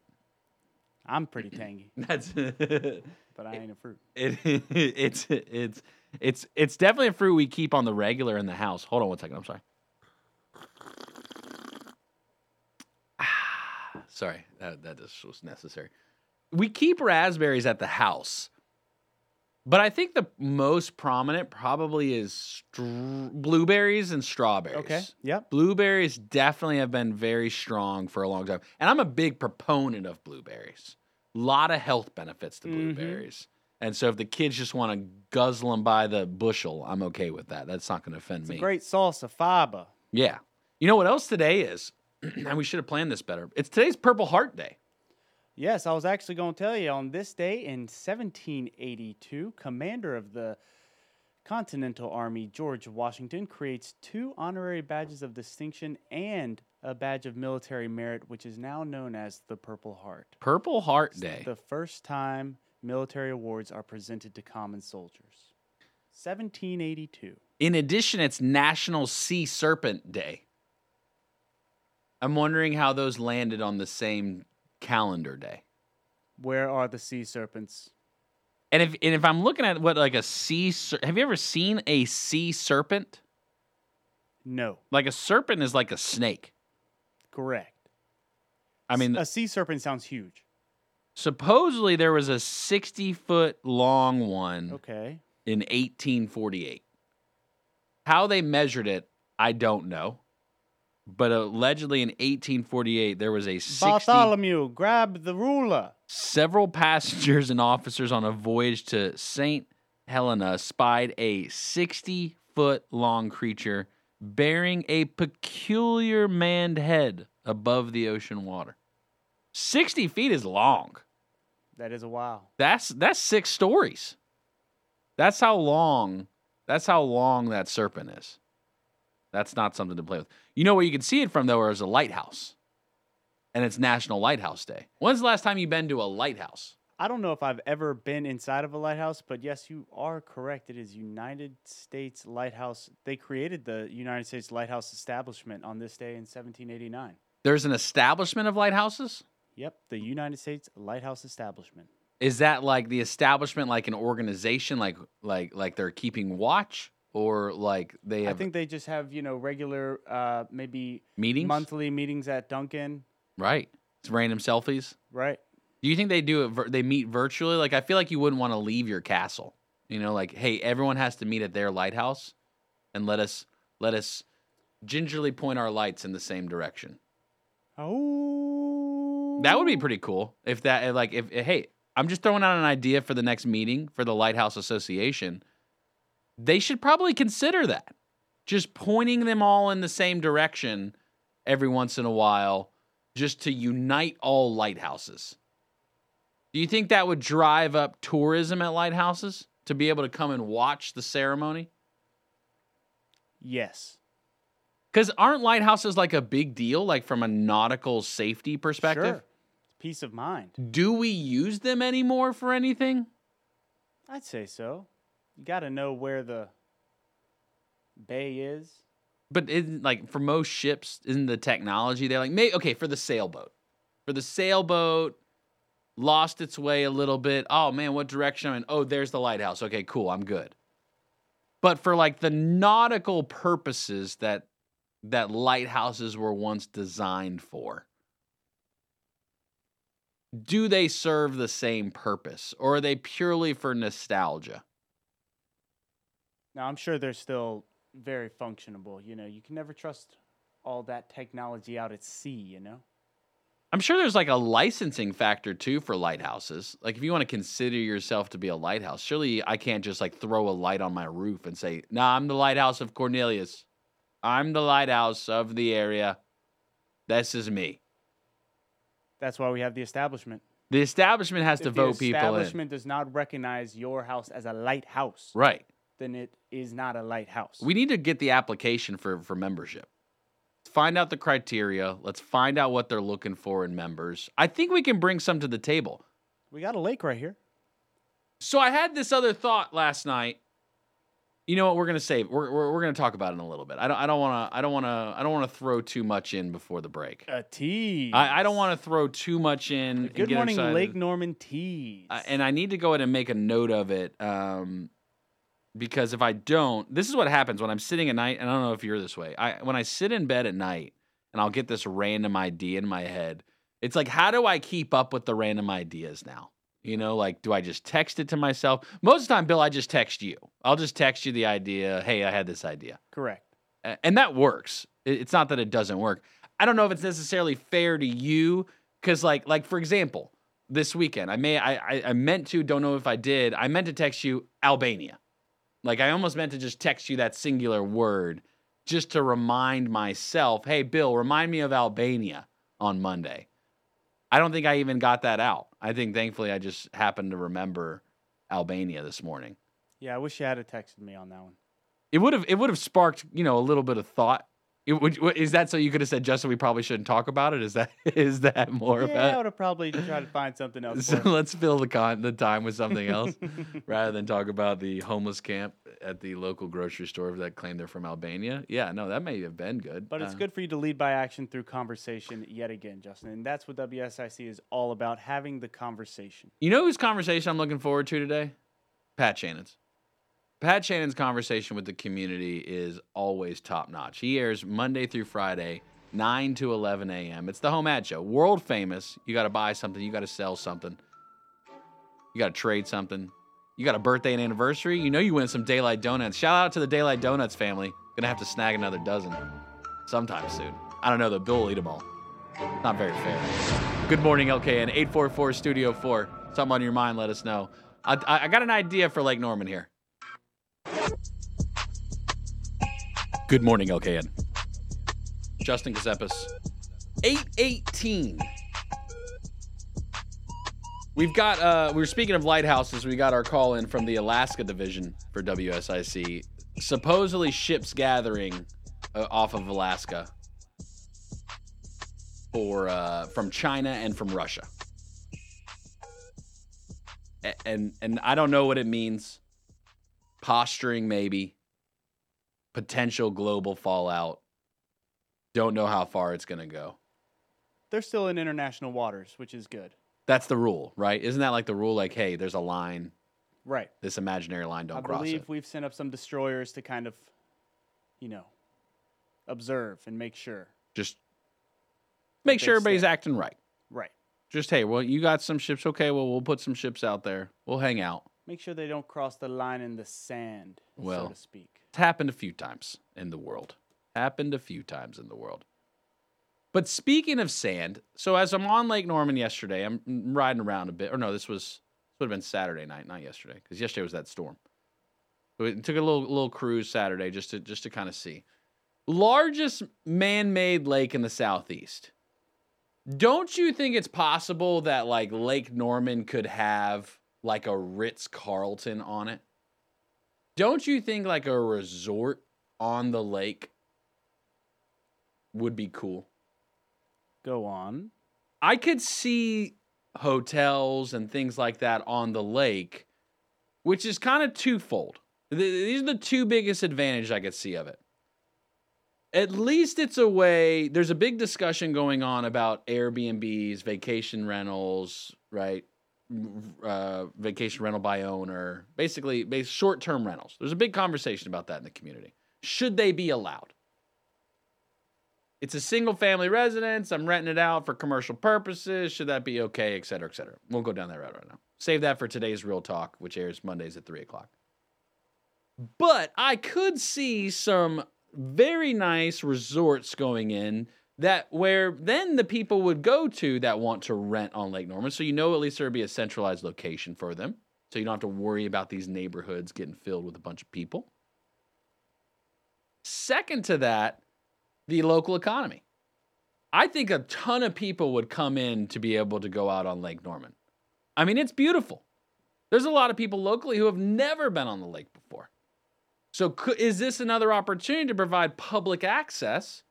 I'm pretty tangy, *laughs* That's *laughs* but I ain't a fruit. *laughs* it, it's it's it's it's definitely a fruit we keep on the regular in the house. Hold on one second. I'm sorry. Ah, sorry, that that just was necessary. We keep raspberries at the house, but I think the most prominent probably is str- blueberries and strawberries. Okay. Yep. Blueberries definitely have been very strong for a long time. And I'm a big proponent of blueberries. Lot of health benefits to Mhm. blueberries. And so if the kids just want to guzzle them by the bushel, I'm okay with that. That's not going to offend It's a me. great salsa, faba. yeah. You know what else today is? *clears throat* and we should have planned this better. It's today's Purple Heart Day. Yes, I was actually going to tell you on this day in 1782, commander of the Continental Army, George Washington, creates two honorary badges of distinction and a badge of military merit, which is now known as the Purple Heart. Purple Heart It's Day. The first time military awards are presented to common soldiers. 1782. In addition, it's National Sea Serpent Day. I'm wondering how those landed on the same calendar day. Where are the sea serpents? And if and if I'm looking at what like a sea, ser- have you ever seen a sea serpent? No. Like a serpent is like a snake. Correct. I mean, a sea serpent sounds huge. supposedly there was a 60 foot long one Okay. in 1848. How they measured it, I don't know. But allegedly in 1848, there was a 60, Bartholomew, grab the ruler. several passengers and officers on a voyage to St. Helena spied a 60 foot long creature bearing a peculiar manned head above the ocean water. 60 feet is long. That is a wow. That's that's six stories. That's how long that's how long that serpent is. That's not something to play with. You know where you can see it from though is a lighthouse. And it's National Lighthouse Day. When's the last time you've been to a lighthouse? I don't know if I've ever been inside of a lighthouse, but yes, you are correct. It is United States Lighthouse. They created the United States Lighthouse Establishment on this day in 1789. There's an establishment of lighthouses? Yep, the United States Lighthouse Establishment. Is that like the establishment like an organization like like like they're keeping watch or like they I think they just have, you know, regular uh maybe meetings? monthly meetings at Dunkin', Right. It's random selfies. right? Do you think they do it? Vir- they meet virtually? Like, I feel like you wouldn't want to leave your castle. You know, like, hey, everyone has to meet at their lighthouse, and let us let us gingerly point our lights in the same direction. Oh. That would be oh. pretty cool. If that, eh, like, if eh, hey, I'm just throwing out an idea for the next meeting for the Lighthouse Association. They should probably consider that. Just pointing them all in the same direction every once in a while, just to unite all lighthouses. Do you think that would drive up tourism at lighthouses to be able to come and watch the ceremony? Yes. Because aren't lighthouses like a big deal, like from a nautical safety perspective? Sure. Peace of mind. Do we use them anymore for anything? I'd say so. You got to know where the bay is. but isn't like for most ships, isn't the technology they're like, may okay, for the sailboat. For the sailboat, lost its way a little bit. Oh man, what direction I'm in? Oh, there's the lighthouse. Okay, cool, I'm good. But for like the nautical purposes that that lighthouses were once designed for, do they serve the same purpose or are they purely for nostalgia? Now, I'm sure they're still very functionable. You know, you can never trust all that technology out at sea, you know? I'm sure there's like a licensing factor too for lighthouses. Like if you want to consider yourself to be a lighthouse, surely I can't just like throw a light on my roof and say, "Nah, I'm the lighthouse of Cornelius. I'm the lighthouse of the area. This is me." That's why we have the establishment. The establishment has to if the vote people in. The establishment does not recognize your house as a lighthouse, Right. then it is not a lighthouse. We need to get the application for for membership. Find out the criteria. Let's find out what they're looking for in members. I think we can bring some to the table. we got a lake right here. So I had this other thought last night. You know what? We're gonna save. We're we're, we're gonna talk about it in a little bit. I don't I don't want to I don't want to I don't want to throw too much in before the break. A tease. I, I don't want to throw too much in. Good morning, excited. Lake Norman tease. I- and I need to go ahead and make a note of it. Um, because if I don't, this is what happens when I'm sitting at night. And I don't know if you're this way. I when I sit in bed at night and I'll get this random idea in my head. It's like, how do I keep up with the random ideas now? You know, like, do I just text it to myself? Most of the time, Bill, I just text you. I'll just text you the idea. Hey, I had this idea. Correct. And that works. It's not that it doesn't work. I don't know if it's necessarily fair to you because, like, like for example, this weekend I may I, I I meant to don't know if I did. I meant to text you Albania, like I almost meant to just text you that singular word just to remind myself, hey Bill, remind me of Albania on Monday. I don't think I even got that out. I think thankfully I just happened to remember Albania this morning. Yeah, I wish you had texted me on that one. It would have it would have sparked you know a little bit of thought. It would, is that so you could have said Justin we probably shouldn't talk about it? Is that *laughs* is that more yeah, I a would have probably tried to find something else. so let's fill the con the time with something else *laughs* rather than talk about the homeless camp at the local grocery store that claimed they're from Albania. Yeah, no, that may have been good. But it's Uh, good for you to lead by action through conversation yet again, Justin. And that's what WSIC is all about having the conversation. You know whose conversation I'm looking forward to today? Pat Shannon's. Pat Shannon's conversation with the community is always top notch. He airs Monday through Friday, 9 to 11 a.m. It's the Home Ad Show. World famous. You got to buy something, you got to sell something, you got to trade something. You got a birthday and anniversary, you know you win some Daylight Donuts. Shout out to the Daylight Donuts family. Gonna have to snag another dozen sometime soon. I don't know, the Bill will eat them all. Not very fair. Good morning, LKN. 844 Studio 4. Something on your mind, let us know. I, I, I got an idea for Lake Norman here. Good morning, LKN. Justin Ckezepis. 818. We've got, uh, we were speaking of lighthouses. We got our call in from the Alaska division for WSIC. Supposedly ships gathering uh, off of Alaska for uh, from China and from Russia. A- And and I don't know what it means. Posturing maybe. Potential global fallout. Don't know how far it's going to go. They're still in international waters, which is good. That's the rule, right? Isn't that like the rule like hey, there's a line, Right. this imaginary line don't I cross it. I believe we've sent up some destroyers to kind of, you know, observe and make sure. Just make sure everybody's stay. acting right. Right. Just hey, well, you got some ships. Okay, well, we'll put some ships out there. We'll hang out. Make sure they don't cross the line in the sand, Well. so to speak. It's happened a few times in the world. Happened a few times in the world. But speaking of sand, so as I'm on Lake Norman yesterday, I'm riding around a bit. Or no, this was this would have been Saturday night, not yesterday, because yesterday was that storm. So we took a little little cruise Saturday just to just to kind of see. Largest man-made lake in the southeast. Don't you think it's possible that like Lake Norman could have like a Ritz Carlton on it? Don't you think like a resort on the lake would be cool? Go on. I could see hotels and things like that on the lake, which is kind of twofold. These are the two biggest advantages I could see of it. At least it's a way. There's a big discussion going on about Airbnbs, vacation rentals, right? Uh, vacation rental by owner, basically, bas short term rentals. There's a big conversation about that in the community. Should they be allowed? It's a single family residence. I'm renting it out for commercial purposes. Should that be okay, et cetera, et cetera? We'll go down that route right now. Save that for today's Real Talk, which airs Mondays at 3 o'clock. But I could see some very nice resorts going in that where then the people would go to that want to rent on Lake Norman. So you know at least there'd be a centralized location for them. So you don't have to worry about these neighborhoods getting filled with a bunch of people. Second to that, the local economy. I think a ton of people would come in to be able to go out on Lake Norman. I mean, it's beautiful. There's a lot of people locally who have never been on the lake before. So, is this another opportunity to provide public access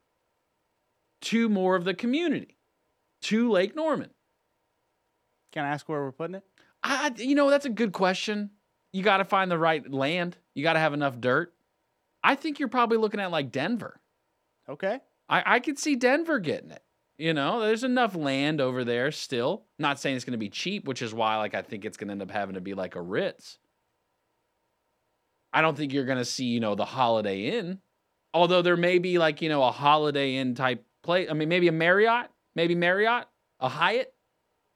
to more of the community, to Lake Norman? Can I ask where we're putting it? I, you know, that's a good question. You got to find the right land. You got to have enough dirt. I think you're probably looking at like Denver. Okay. I, I could see Denver getting it. You know, there's enough land over there still. Not saying it's going to be cheap, which is why, like, I think it's going to end up having to be like a Ritz. I don't think you're going to see, you know, the Holiday Inn. Although there may be like, you know, a Holiday Inn type place. I mean, maybe a Marriott, maybe Marriott, a Hyatt.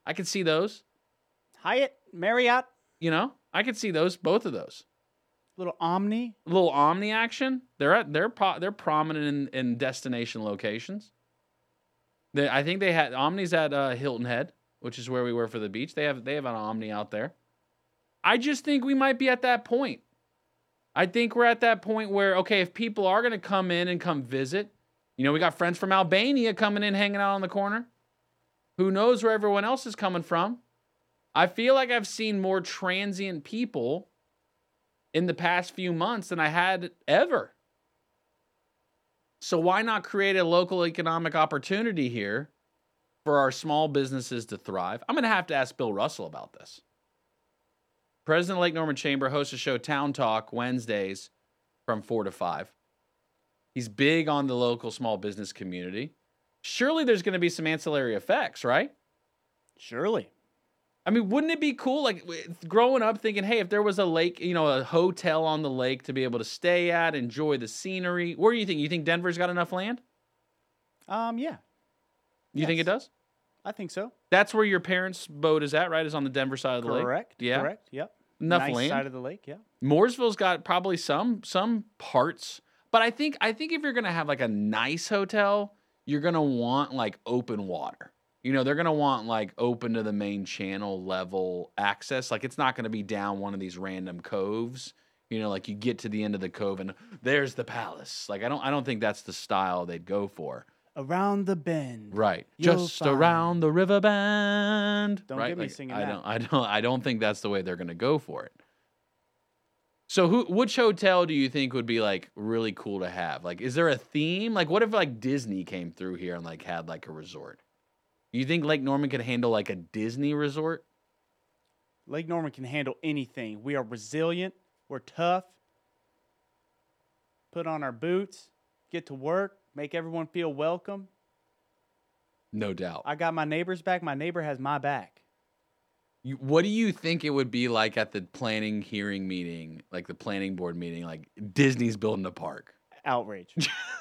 I could see those. Hyatt, Marriott, You know, I could see those, both of those. little Omni. A little Omni action. They're at they're pro, they're prominent in, in destination locations. They, I think they had Omni's at uh, Hilton Head, which is where we were for the beach. They have they have an Omni out there. I just think we might be at that point. I think we're at that point where okay, if people are going to come in and come visit, you know, we got friends from Albania coming in, hanging out on the corner. Who knows where everyone else is coming from? I feel like I've seen more transient people in the past few months than I had ever. So why not create a local economic opportunity here for our small businesses to thrive? I'm going to have to ask Bill Russell about this. President Lake Norman Chamber hosts a show Town Talk Wednesdays from 4 to 5. He's big on the local small business community. Surely there's going to be some ancillary effects, right? Surely. I mean, wouldn't it be cool? Like growing up, thinking, hey, if there was a lake, you know, a hotel on the lake to be able to stay at, enjoy the scenery. Where do you think? You think Denver's got enough land? Um, yeah, You think it does? I think so. That's where your parents' boat is at, right? Is on the Denver side of the lake. Correct. Yeah. Correct. Yep. Enough nice land. side of the lake. Yeah. Mooresville's got probably some some parts, but I think I think if you're gonna have like a nice hotel, you're gonna want like open water. You know, they're gonna want like open to the main channel level access. Like it's not gonna be down one of these random coves. You know, like you get to the end of the cove and there's the palace. Like I don't I don't think that's the style they'd go for. Around the bend. Right. You'll Just find- around the river bend. Don't right? get me Like, singing I that. don't I don't I don't think that's the way they're gonna go for it. So who which hotel do you think would be like really cool to have? Like is there a theme? Like what if like Disney came through here and like had like a resort? You think Lake Norman could handle like a Disney resort? Lake Norman can handle anything. We are resilient. We're tough. Put on our boots, get to work, make everyone feel welcome. No doubt. I got my neighbor's back. My neighbor has my back. You, what do you think it would be like at the planning hearing meeting, like the planning board meeting, like Disney's building a park? Outrage.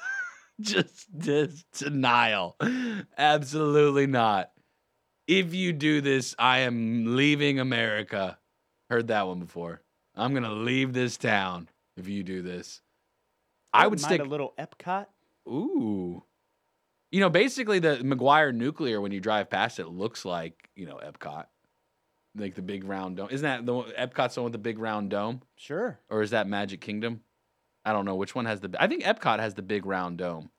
*laughs* just, just denial. Absolutely not. If you do this, I am leaving America. Heard that one before. I'm gonna leave this town if you do this. I would Mind stick. a little Epcot. Ooh. You know, basically the McGuire nuclear when you drive past it looks like, you know, Epcot. Like the big round dome. Isn't that the one- Epcot's the one with the big round dome? Sure. Or is that Magic Kingdom? I don't know which one has the I think Epcot has the big round dome.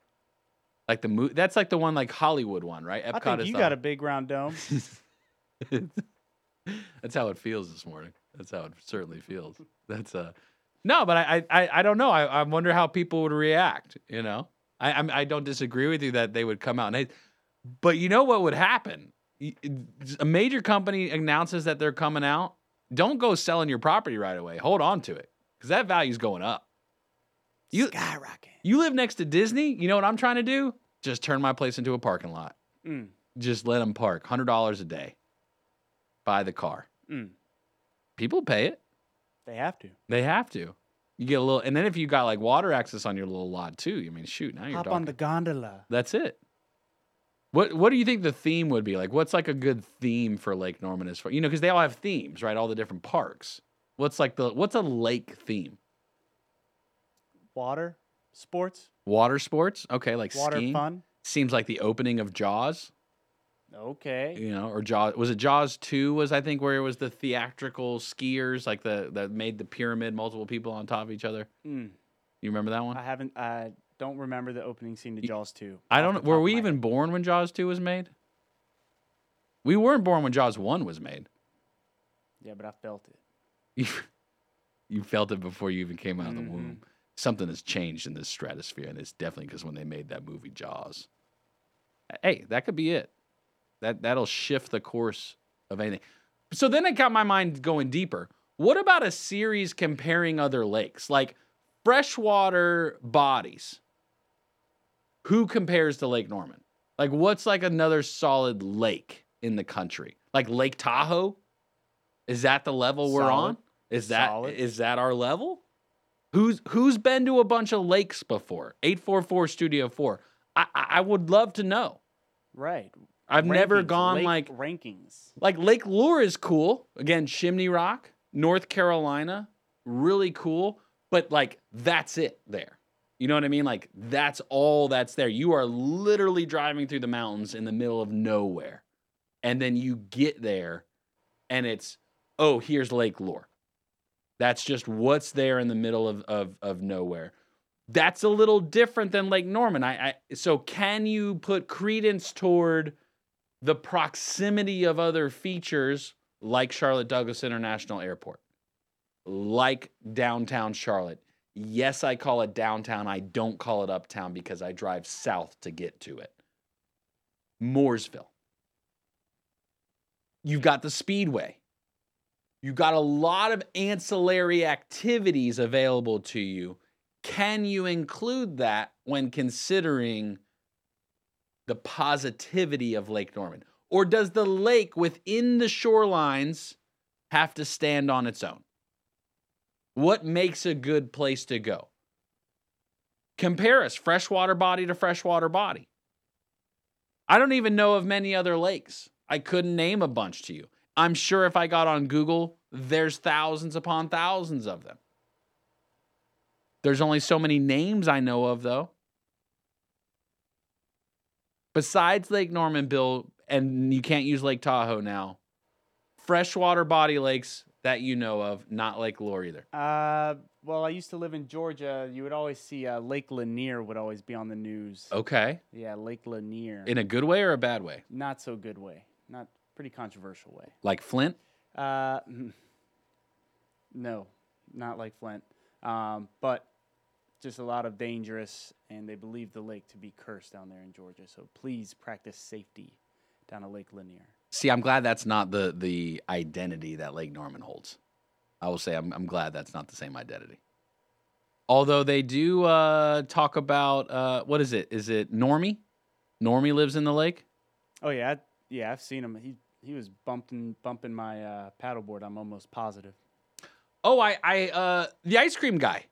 Like the mo- that's like the one like Hollywood one, right? Epcot I think is you the- got a big round dome. *laughs* That's how it feels this morning. That's how it certainly feels. That's uh no, but I I I don't know. I, I wonder how people would react. You know, I I'm, I don't disagree with you that they would come out and hate, but you know what would happen? A major company announces that they're coming out. Don't go selling your property right away. Hold on to it because that value's going up. You Skyrocketing. you live next to Disney. You know what I'm trying to do? Just turn my place into a parking lot. Mm. Just let them park. Hundred dollars a day. Buy the car. Mm. People pay it. They have to. They have to. You get a little, and then if you got like water access on your little lot too, I mean, shoot, now you're Hop talking. on the gondola. That's it. What What do you think the theme would be? Like, what's like a good theme for Lake Norman as far you know? Because they all have themes, right? All the different parks. What's like the What's a lake theme? Water, sports, Water sports, okay, like water skiing. fun. Seems like the opening of Jaws, Okay. you know, or Jaws. Was it Jaws two? Was I think where it was the theatrical skiers, like the that made the pyramid, multiple people on top of each other. Mm. You remember that one? I haven't. I don't remember the opening scene to Jaws 2. I don't. know. Were we even head. born when Jaws two was made? We weren't born when Jaws one was made. Yeah, but I felt it. You, felt it before you even came out of the Mhm. womb. Something has changed in this stratosphere, and it's definitely because when they made that movie Jaws. Hey, that could be it. That that'll shift the course of anything. So then it got my mind going deeper. What about a series comparing other lakes, like freshwater bodies? Who compares to Lake Norman? Like, what's like another solid lake in the country? Like Lake Tahoe? Is that the level we're on? Is that Solid. is that our level? Who's who's been to a bunch of lakes before? Eight four four Studio Four. I I I would love to know. Right. I've never gone lake like rankings. like Lake Lure is cool. Again, Chimney Rock, North Carolina, really cool. But like that's it there. You know what I mean? Like that's all that's there. You are literally driving through the mountains in the middle of nowhere. And then you get there and it's, oh, here's Lake Lure. That's just what's there in the middle of of, of nowhere. That's a little different than Lake Norman. I, I so can you put credence toward the proximity of other features like Charlotte Douglas International Airport, like downtown Charlotte. Yes, I call it downtown. I don't call it uptown because I drive south to get to it. Mooresville. You've got the Speedway. You've got a lot of ancillary activities available to you. Can you include that when considering the positivity of Lake Norman? Or does the lake within the shorelines have to stand on its own? What makes a good place to go? Compare us freshwater body to freshwater body. I don't even know of many other lakes. I couldn't name a bunch to you. I'm sure if I got on Google, there's thousands upon thousands of them. There's only so many names I know of, though. Besides Lake Norman, Bill, and you can't use Lake Tahoe now, freshwater body lakes that you know of, not Lake Lure either. Uh, well, I used to live in Georgia. You would always see uh, Lake Lanier would always be on the news. Okay. Yeah, Lake Lanier. In a good way or a bad way? Not so good way. Not pretty controversial way. Like Flint? Uh, mm, no, not like Flint. Um, but just a lot of dangerous, and they believe the lake to be cursed down there in Georgia. So please practice safety down at Lake Lanier. See, I'm glad that's not the the identity that Lake Norman holds. I will say I'm I'm glad that's not the same identity. Although they do uh, talk about uh, what is it? Is it Normie? Normie lives in the lake. Oh yeah, yeah, I've seen him. He he was bumping bumping my uh, paddleboard. I'm almost positive. Oh, I I uh, the ice cream guy.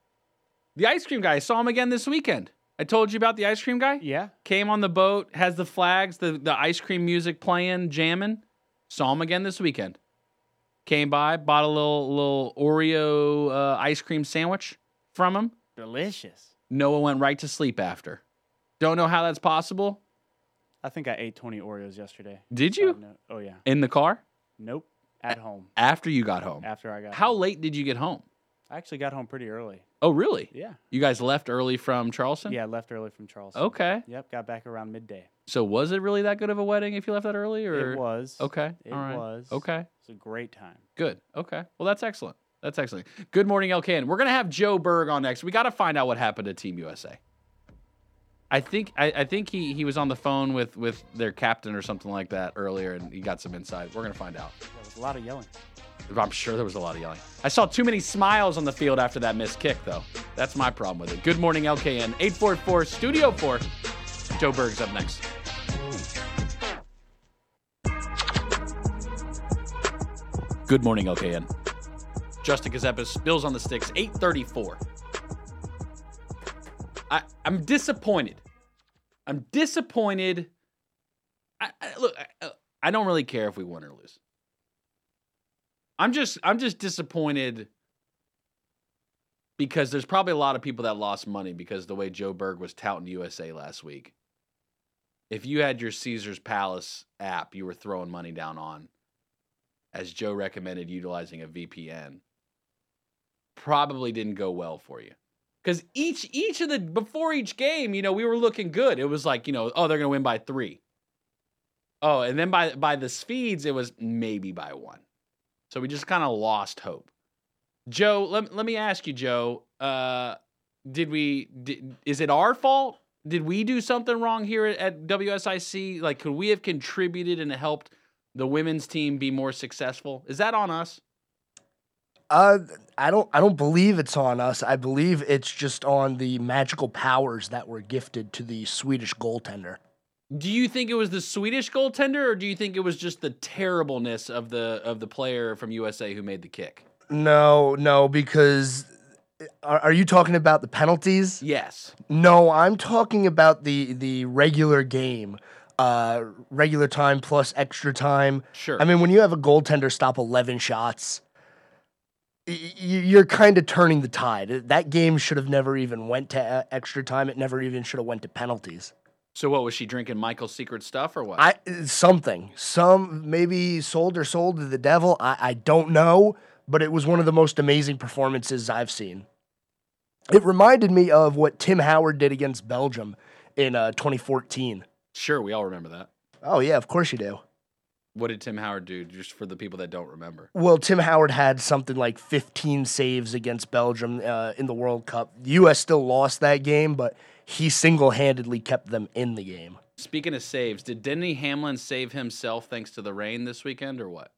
The ice cream guy. I saw him again this weekend. I told you about the ice cream guy. Yeah, Came on the boat, has the flags, the the ice cream music playing, jamming. Saw him again this weekend. Came by, bought a little little Oreo uh, ice cream sandwich from him. delicious. Noah went right to sleep after. Don't know how that's possible. I think I ate 20 Oreos yesterday. Did you. Oh yeah. in the car Nope. At home after you got home? after I got. How home. late did you get home? I actually got home pretty early. Oh, really? Yeah. You guys left early from Charleston? Yeah, I left early from Charleston. Okay. Yep, got back around midday. So was it really that good of a wedding if you left that early or It was. Okay. It All right. was. Okay. It's a great time. Good. Okay. Well, that's excellent. That's excellent. Good morning, LKN. We're gonna have Joe Berg on next. We got to find out what happened to Team USA. I think I, I think he he was on the phone with with their captain or something like that earlier, and he got some insight. We're gonna find out. There was a lot of yelling. I'm sure there was a lot of yelling. I saw too many smiles on the field after that missed kick, though. That's my problem with it. Good morning, LKN. 844 Studio 4. Joe Berg's up next. Good morning, LKN. Justin Ckezepis, Bills on the Sticks, 834. I, I'm disappointed. I'm disappointed. I, I, look, I, I don't really care if we win or lose. I'm just I'm just disappointed because there's probably a lot of people that lost money because the way Joe Berg was touting USA last week. If you had your Caesar's Palace app you were throwing money down on, as Joe recommended utilizing a VPN, probably didn't go well for you. Because each each of the before each game, you know, we were looking good. It was like, you know, oh, they're gonna win by three. Oh, and then by by the speeds, it was maybe by one. So we just kind of lost hope. Joe, let, let me ask you, Joe. Uh, did we? Did, is it our fault? Did we do something wrong here at, WSIC? Like, could we have contributed and helped the women's team be more successful? Is that on us? Uh, I don't. I don't believe it's on us. I believe it's just on the magical powers that were gifted to the Swedish goaltender. Do you think it was the Swedish goaltender, or do you think it was just the terribleness of the of the player from USA who made the kick? No, no, because are, are you talking about the penalties? Yes. No, I'm talking about the the regular game. Uh, regular time plus extra time. Sure. I mean, when you have a goaltender stop 11 shots, y- y- you're kind of turning the tide. That game should have never even went to uh, extra time. It never even should have went to penalties. So what was she drinking Michael's secret stuff or what? I something, some maybe sold or sold to the devil. I, I don't know, but it was one of the most amazing performances I've seen. It reminded me of what Tim Howard did against Belgium in uh, 2014. sure, we all remember that. Oh yeah, of course you do. What did Tim Howard do? Just for the people that don't remember. Well, Tim Howard had something like 15 saves against Belgium uh, in the World Cup. The U.S. still lost that game, but he single-handedly kept them in the game. Speaking of saves, did Denny Hamlin save himself thanks to the rain this weekend or what?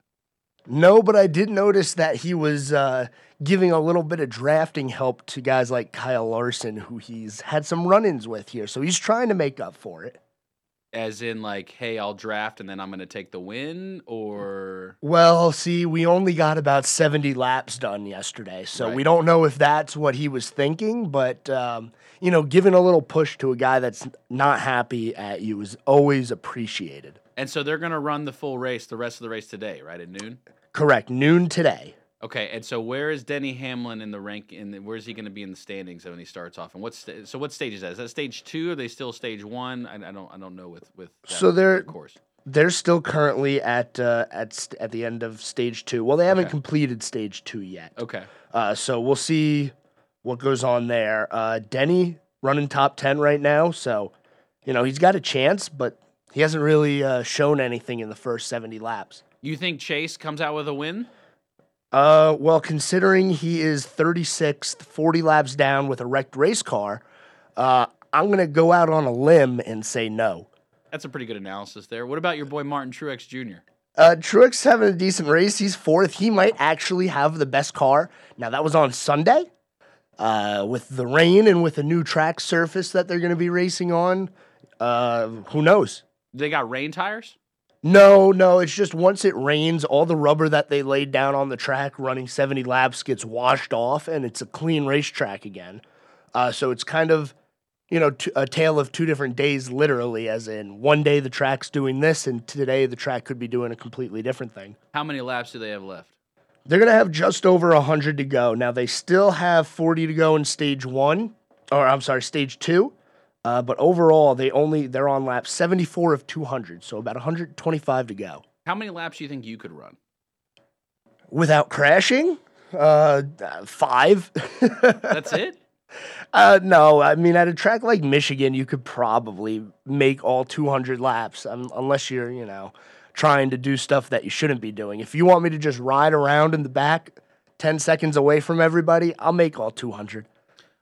No, but I did notice that he was uh, giving a little bit of drafting help to guys like Kyle Larson, who he's had some run-ins with here. So he's trying to make up for it. As in, like, hey, I'll draft and then I'm going to take the win, or Well, see, we only got about 70 laps done yesterday, so we don't know if that's what he was thinking. But um, you know, giving a little push to a guy that's not happy at you is always appreciated. and so they're going to run the full race, the rest of the race today, right at noon. Correct. Noon today. Okay, and so where is Denny Hamlin in the rank? In where's he going to be in the standings when he starts off? And what's sta- so what stage is that? Is that stage two? Are they still stage one? I, I don't I don't know with with that So they're- of course. They're still currently at uh, at st- at the end of stage two. Well, they haven't Okay. completed stage two yet. Okay, Uh, so we'll see what goes on there. Uh, Denny running top 10 right now. So, you know, he's got a chance, but he hasn't really uh, shown anything in the first 70 laps. you think Chase comes out with a win? Uh, well, considering he is 36th, 40 laps down with a wrecked race car, uh, I'm going to go out on a limb and say no. That's a pretty good analysis there. What about your boy Martin Truex Jr.? Uh, Truex having a decent race. He's fourth. He might actually have the best car. Now, that was on Sunday. Uh, with the rain and with a new track surface that they're going to be racing on, uh, who knows? They got rain tires. No, no, it's just once it rains, all the rubber that they laid down on the track running 70 laps gets washed off and it's a clean racetrack again. Uh, so it's kind of, you know, t- a tale of two different days, literally, as in one day the track's doing this and today the track could be doing a completely different thing. How many laps do they have left? They're going to have just over 100 to go. Now, they still have 40 to go in stage one, or I'm sorry, stage two. Uh, but overall, they only they're on lap 74 of 200, so about 125 to go. How many laps do you think you could run? without crashing uh five That's it. *laughs* uh no i mean at a track like michigan you could probably make all 200 laps um, unless you're you know trying to do stuff that you shouldn't be doing if you want me to just ride around in the back 10 seconds away from everybody i'll make all 200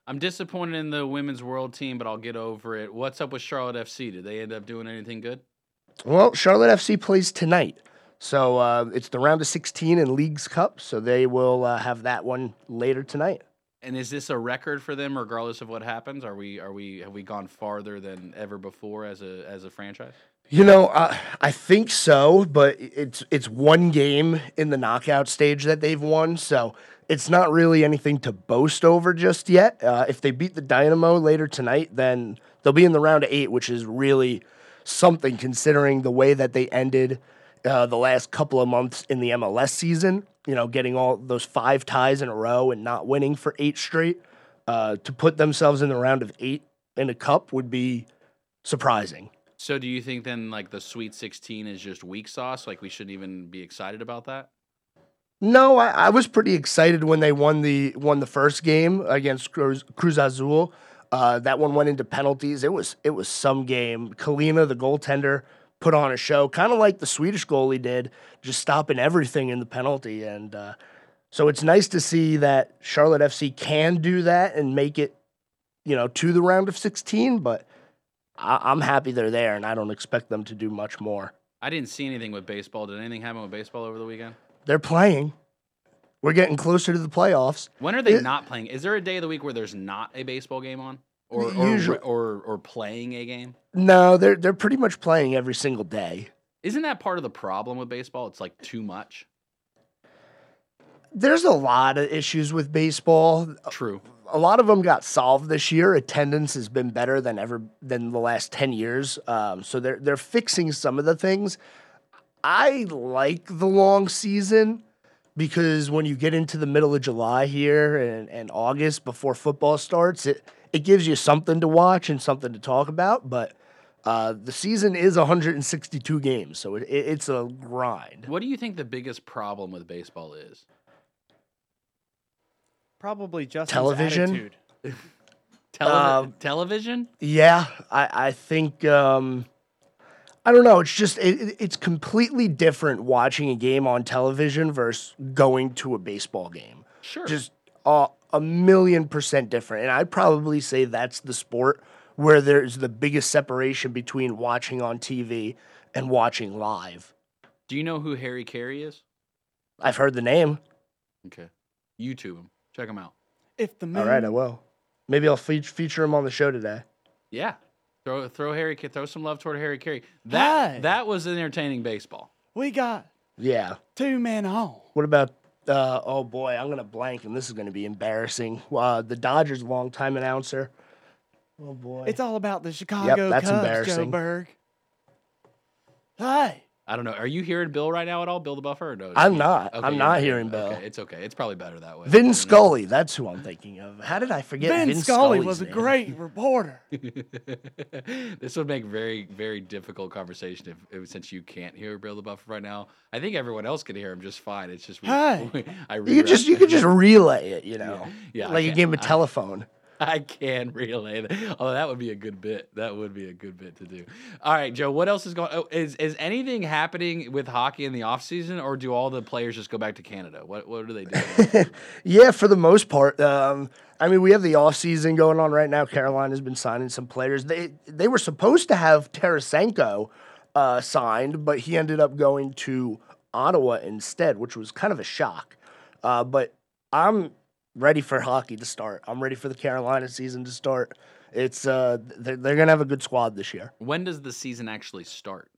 I'm disappointed in the women's world team, but I'll get over it. What's up with Charlotte FC? Did they end up doing anything good? well charlotte fc plays tonight So uh, it's the round of 16 in Leagues Cup. So they will uh, have that one later tonight. And is this a record for them, regardless of what happens? Are we are we have we gone farther than ever before as a as a franchise? You know, uh, I think so, but it's it's one game in the knockout stage that they've won, so it's not really anything to boast over just yet. Uh, if they beat the Dynamo later tonight, then they'll be in the round of eight, which is really something considering the way that they ended uh, the last couple of months in the MLS season. You know, getting all those five ties in a row and not winning for eight straight. Uh, to put themselves in the round of eight in a cup would be surprising. So do you think then like the Sweet 16 is just weak sauce? Like we shouldn't even be excited about that? No, I, I was pretty excited when they won the won the first game against Cruz, Cruz Azul. Uh, that one went into penalties. It was it was some game. Kahlina, the goaltender, put on a show, kind of like the Swedish goalie did, just stopping everything in the penalty. And uh, so it's nice to see that Charlotte FC can do that and make it, you know, to the round of 16. But I, I'm happy they're there, and I don't expect them to do much more. I didn't see anything with baseball. Did anything happen with baseball over the weekend? They're playing. We're getting closer to the playoffs. When are they It- not playing? Is there a day of the week where there's not a baseball game on, or or, Usually- or or playing a game? No, they're they're pretty much playing every single day. Isn't that part of the problem with baseball? It's like too much. There's a lot of issues with baseball. True. A lot of them got solved this year. Attendance has been better than ever than the last ten years. Um, so they're they're fixing some of the things. I like the long season because when you get into the middle of July here and, and August before football starts, it it gives you something to watch and something to talk about. But uh, the season is 162 games, so it, it, it's a grind. What do you think the biggest problem with baseball is? Probably just Television? attitude. *laughs* Televi- Um, television? Yeah, I, I think um, I don't know. It's just it, it- it's completely different watching a game on television versus going to a baseball game. Sure. Just uh, a million percent different. And I'd probably say that's the sport where there's the biggest separation between watching on TV and watching live. do you know who Harry Caray is? I've heard the name. Okay. YouTube him. Check him out. If the moon All right, I will. Maybe I'll fe- feature him on the show today. Yeah. Throw throw Harry throw some love toward Harry Caray. That Hey. that was entertaining baseball. we got Yeah. two men on. What about? Uh, oh boy, I'm gonna blank, and this is gonna be embarrassing. Uh, the Dodgers' longtime announcer. Oh boy, It's all about the Chicago that's Cubs, Joe embarrassing. Berg. Hey, I don't know. Are you hearing Bill right now at all? Bill the Buffer? Or no, I'm you- not. Okay, I'm not not hearing Bill. Okay, it's okay. It's probably better that way. Vin You know? Scully. That's who I'm thinking of. How did I forget? Vin, Vin Scully Scully's was a name? great *laughs* reporter. *laughs* this would make very, very difficult conversation if, if since you can't hear Bill the Buffer right now. I think everyone else can hear him just fine. It's just we, Hey. *laughs* I You just you could just relay it, you know, yeah, I like you gave him a telephone. I can relay that. Although that would be a good bit. That would be a good bit to do. All right, Joe. What else is going? Oh, is is anything happening with hockey in the off season, or do all the players just go back to Canada? What what do they do? *laughs* Yeah, for the most part. Um, I mean, we have the off season going on right now. Carolina's been signing some players. They they were supposed to have Tarasenko uh, signed, but he ended up going to Ottawa instead, which was kind of a shock. Uh, but I'm ready for hockey to start. I'm ready for the Carolina season to start. It's uh, they're, they're gonna have a good squad this year. when does the season actually start?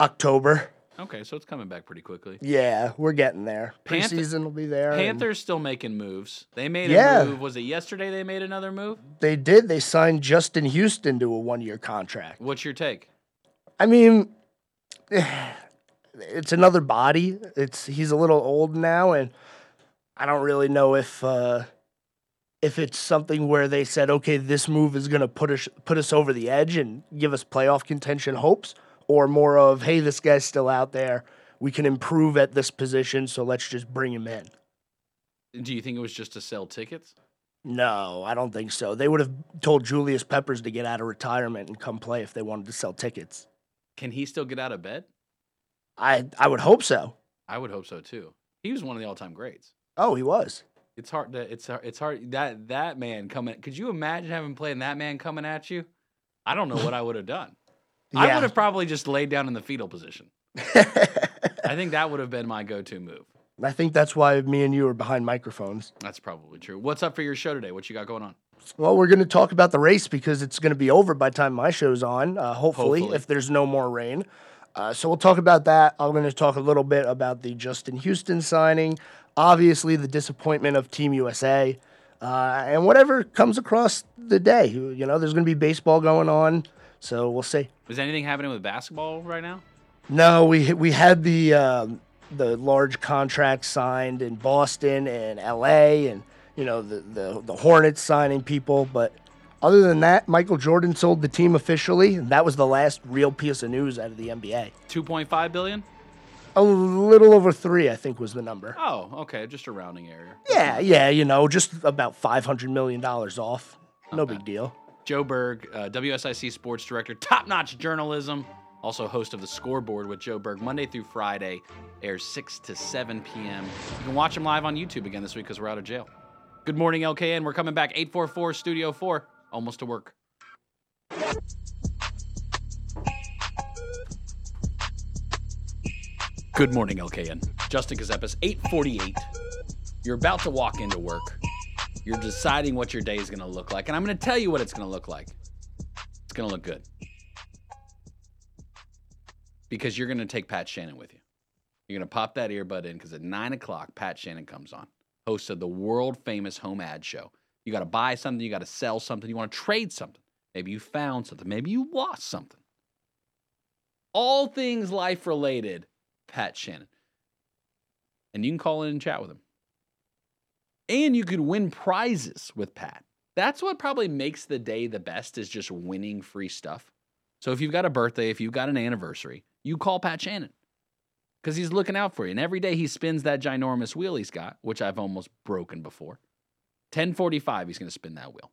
October. Okay, so it's coming back pretty quickly. Yeah, we're getting there. Panther- Preseason will be there. and Panthers still making moves. They made Yeah. a move. Was it yesterday they made another move? They did. They signed Justin Houston to a one-year contract. What's your take? I mean, *sighs* it's another body. It's he's a little old now, and I don't really know if uh, if it's something where they said, okay, this move is going to put us put us over the edge and give us playoff contention hopes, or more of, hey, this guy's still out there. We can improve at this position, so let's just bring him in. Do you think it was just to sell tickets? No, I don't think so. They would have told Julius Peppers to get out of retirement and come play if they wanted to sell tickets. Can he still get out of bed? I I would hope so. I would hope so too. He was one of the all-time greats. Oh, he was. It's hard to it's it's hard that that man coming. Could you imagine having played that man coming at you? I don't know what I would have done. *laughs* I would have probably just laid down in the fetal position. I *laughs* I think that would have been my go-to move. I think that's why me and you are behind microphones. That's probably true. What's up for your show today? What you got going on? Well, we're going to talk about the race because it's going to be over by the time my show's on, uh, hopefully, Hopefully. if there's no more rain. Uh, so we'll talk about that. I'm going to talk a little bit about the Justin Houston signing, obviously, the disappointment of Team USA, uh, and whatever comes across the day. You know, there's going to be baseball going on, so we'll see. Is anything happening with basketball right now? No, we we had the um, the large contract signed in Boston and L.A. and you know the, the the Hornets signing people, but other than that, Michael Jordan sold the team officially, and that was the last real piece of news out of the NBA. 2.5 billion? A little over three, I think, was the number. Oh, okay, just a rounding error. Yeah, yeah, you know, just about five hundred million dollars off. No big deal. Joe Berg, uh, WSIC sports director, top notch journalism, also host of The Scorebored with Joe Berg, Monday through Friday, airs 6 to 7 p.m. You can watch him live on YouTube again this week because we're out of jail. Good morning, LKN. We're coming back 844 Studio 4, almost to work. Good morning, LKN. Justin Ckezepis, 848. You're about to walk into work. You're deciding what your day is going to look like. And I'm going to tell you what it's going to look like. It's going to look good. Because you're going to take Pat Shannon with you. You're going to pop that earbud in because at 9 o'clock, Pat Shannon comes on, host of the world famous home ad show. You got to buy something, you got to sell something, you want to trade something. Maybe you found something, maybe you lost something. All things life related, Pat Shannon. And you can call in and chat with him and you could win prizes with Pat. That's what probably makes the day the best is just winning free stuff. So if you've got a birthday, if you've got an anniversary, you call Pat Shannon because he's looking out for you. And every day he spins that ginormous wheel he's got, which I've almost broken before. 1045, he's going to spin that wheel.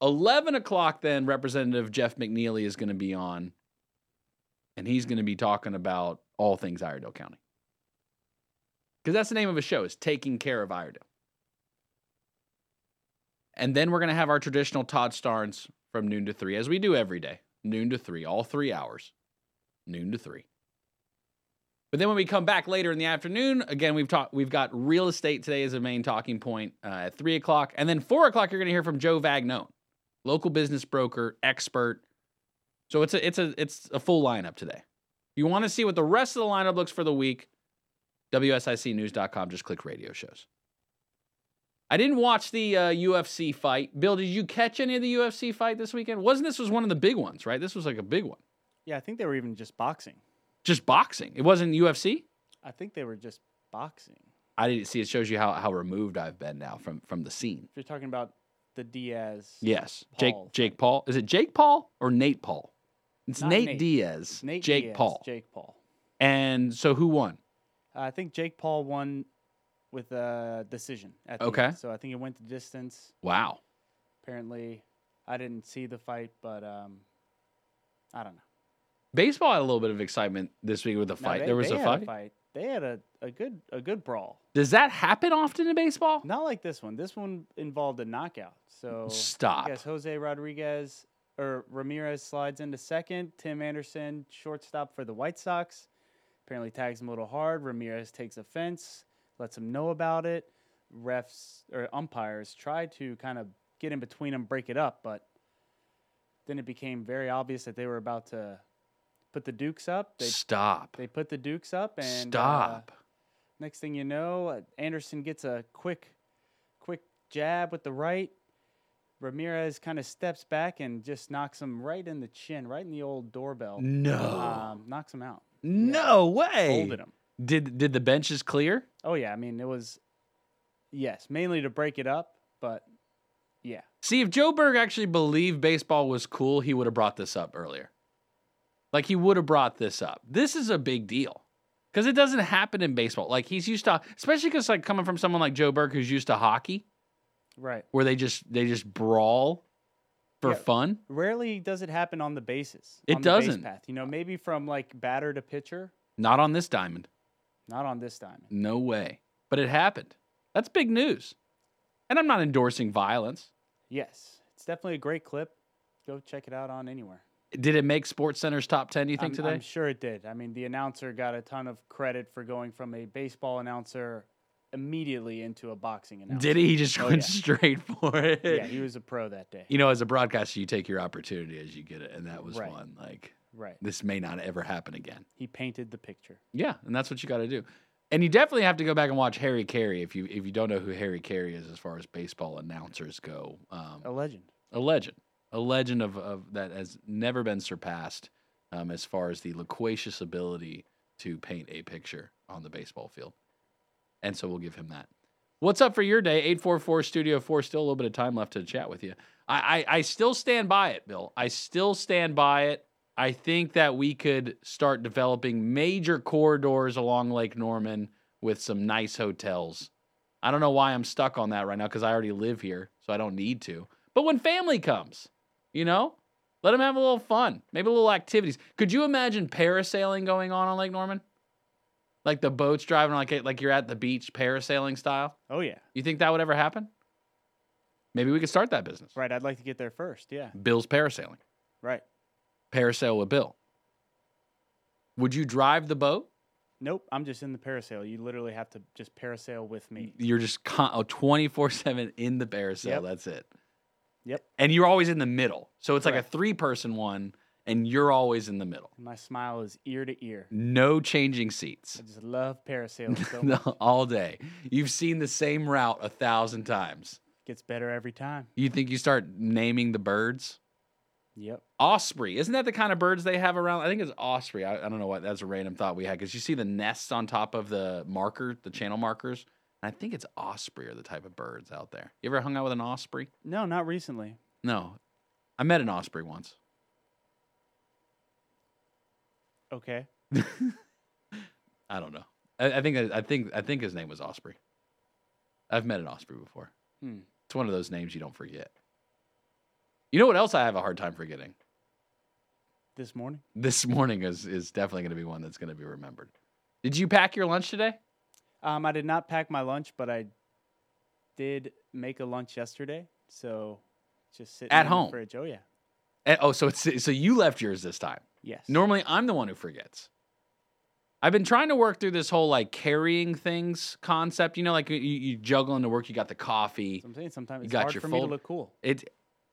11 o'clock, then Representative Jeff McNeely is going to be on, and he's going to be talking about all things Iredell County. Because that's the name of a show is taking care of iredell and then we're going to have our traditional todd starnes from noon to 3 as we do every day noon to 3 all three hours noon to 3 but then when we come back later in the afternoon again we've talked we've got real estate today as a main talking point uh, at 3 o'clock. And then 4 o'clock you're going to hear from joe vagnone local business broker expert so it's a it's a it's a full lineup today if you want to see what the rest of the lineup looks for the week WSICnews.com. Just click radio shows. I didn't watch the uh, UFC fight. Bill, did you catch any of the UFC fight this weekend? Wasn't this was one of the big ones, right? This was like a big one. Yeah, I think they were even just boxing. Just boxing. It wasn't UFC. I think they were just boxing. I didn't see. It shows you how, how removed I've been now from from the scene. If you're talking about the Diaz. Yes, Paul Jake Jake Paul. Is it Jake Paul or Nate Paul? It's Nate, Nate. Diaz. Nate Jake Diaz, Paul. Jake Paul. And so who won? I think Jake Paul won with a decision at the Okay. end. So I think it went the distance. Wow. Apparently, I didn't see the fight, but um, I don't know. Baseball had a little bit of excitement this week with the No, fight. they- there was a had fight. They had a, a good a good brawl. Does that happen often in baseball? Not like this one. This one involved a knockout. So Stop. I guess Jose Rodriguez or Ramirez slides into second. Tim Anderson, shortstop for the White Sox, apparently tags him a little hard. Ramirez takes offense, lets him know about it. Refs or umpires try to kind of get in between them, break it up, but then it became very obvious that they were about to put the Dukes up. They Stop. they put the Dukes up and uh, Stop. Next thing you know, uh, Anderson gets a quick, quick jab with the right. Ramirez kind of steps back and just knocks him right in the chin, right in the old doorbell. no. Um, knocks him out. no way. Folded him. Did did the benches clear? Oh yeah, I mean it was, yes, mainly to break it up, but yeah, See, if Joe Berg actually believed baseball was cool, he would have brought this up earlier. Like he would have brought this up. This is a big deal. Because it doesn't happen in baseball. Like he's used to especially because like coming from someone like Joe Berg who's used to hockey, right. where they just they just brawl for Yeah. fun. Rarely does it happen on the bases. It on the base doesn't. path. You know, maybe from like batter to pitcher. Not on this diamond. Not on this diamond. No way. But it happened. That's big news. And I'm not endorsing violence. Yes, it's definitely a great clip. Go check it out on anywhere. Did it make Sports Center's top ten? You think I'm, today? I'm sure it did. I mean, the announcer got a ton of credit for going from a baseball announcer immediately into a boxing announcer. Did he? He just Oh, went yeah. straight for it. Yeah, he was a pro that day. you know, as a broadcaster, you take your opportunity as you get it, and that was Right. one. Like Right. this may not ever happen again. He painted the picture. Yeah, and that's what you got to do. And you definitely have to go back and watch Harry Caray if you if you don't know who Harry Caray is as far as baseball announcers go. Um, A legend. a legend, a legend of, of that has never been surpassed um, as far as the loquacious ability to paint a picture on the baseball field. And so we'll give him that. What's up for your day? 844 Studio 4. Still a little bit of time left to chat with you. I, I, I still stand by it, Bill. I still stand by it. I think that we could start developing major corridors along Lake Norman with some nice hotels. I don't know why I'm stuck on that right now because I already live here, so I don't need to. But when family comes, you know, let them have a little fun, maybe a little activities. Could you imagine parasailing going on on Lake Norman? Like the boats driving like eh, like you're at the beach parasailing style? Oh yeah. You think that would ever happen? Maybe we could start that business. Right. I'd like to get there first. Yeah. Bill's parasailing. Right. Parasail with Bill. Would you drive the boat? Nope. I'm just in the parasail. You literally have to just parasail with me. You're just con- 24 7 in the parasail. Yep. That's it. Yep. And you're always in the middle. So it's like a three person one, and you're always in the middle. My smile is ear to ear. No changing seats. I just love parasailing so *laughs* much. all day. You've seen the same route a thousand times. Gets better every time. You think you start naming the birds? Yep. Osprey. Isn't that the kind of birds they have around? I think it's osprey. I, I don't know what. That's a random thought we had because you see the nests on top of the marker, the channel markers. And I think it's osprey are the type of birds out there. You ever hung out with an osprey? No, not recently. No. I met an osprey once. Okay. I don't know. I, I think I think I think his name was Osprey. I've met an osprey before. Hmm. It's one of those names you don't forget. You know what else I have a hard time forgetting? This morning. This morning is is definitely going to be one that's going to be remembered. Did you pack your lunch today? Um, I did not pack my lunch, but I did make a lunch yesterday. So just sitting At in home? the fridge. Oh yeah. Eh, Oh, so it's so you left yours this time. Yes. Normally, I'm the one who forgets. I've been trying to work through this whole like carrying things concept. You know, like you, you juggle into work. You got the coffee. I'm saying sometimes You it's got hard your for me to look cool. It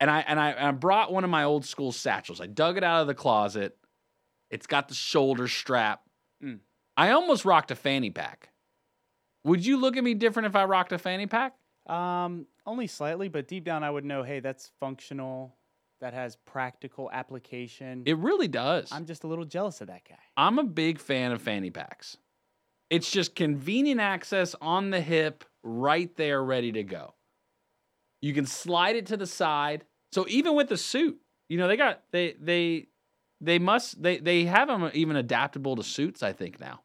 and I and I and I brought one of my old school satchels. I dug it out of the closet. It's got the shoulder strap. Mm. I almost rocked a fanny pack. Would you look at me different if I rocked a fanny pack? Um, only slightly, but deep down I would know, hey, that's functional. That has practical application. It really does. I'm just a little jealous of that guy. I'm a big fan of fanny packs. It's just convenient access on the hip, right there, ready to go. You can slide it to the side. So even with the suit, you know, they got they they they must they they have them even adaptable to suits. I think now.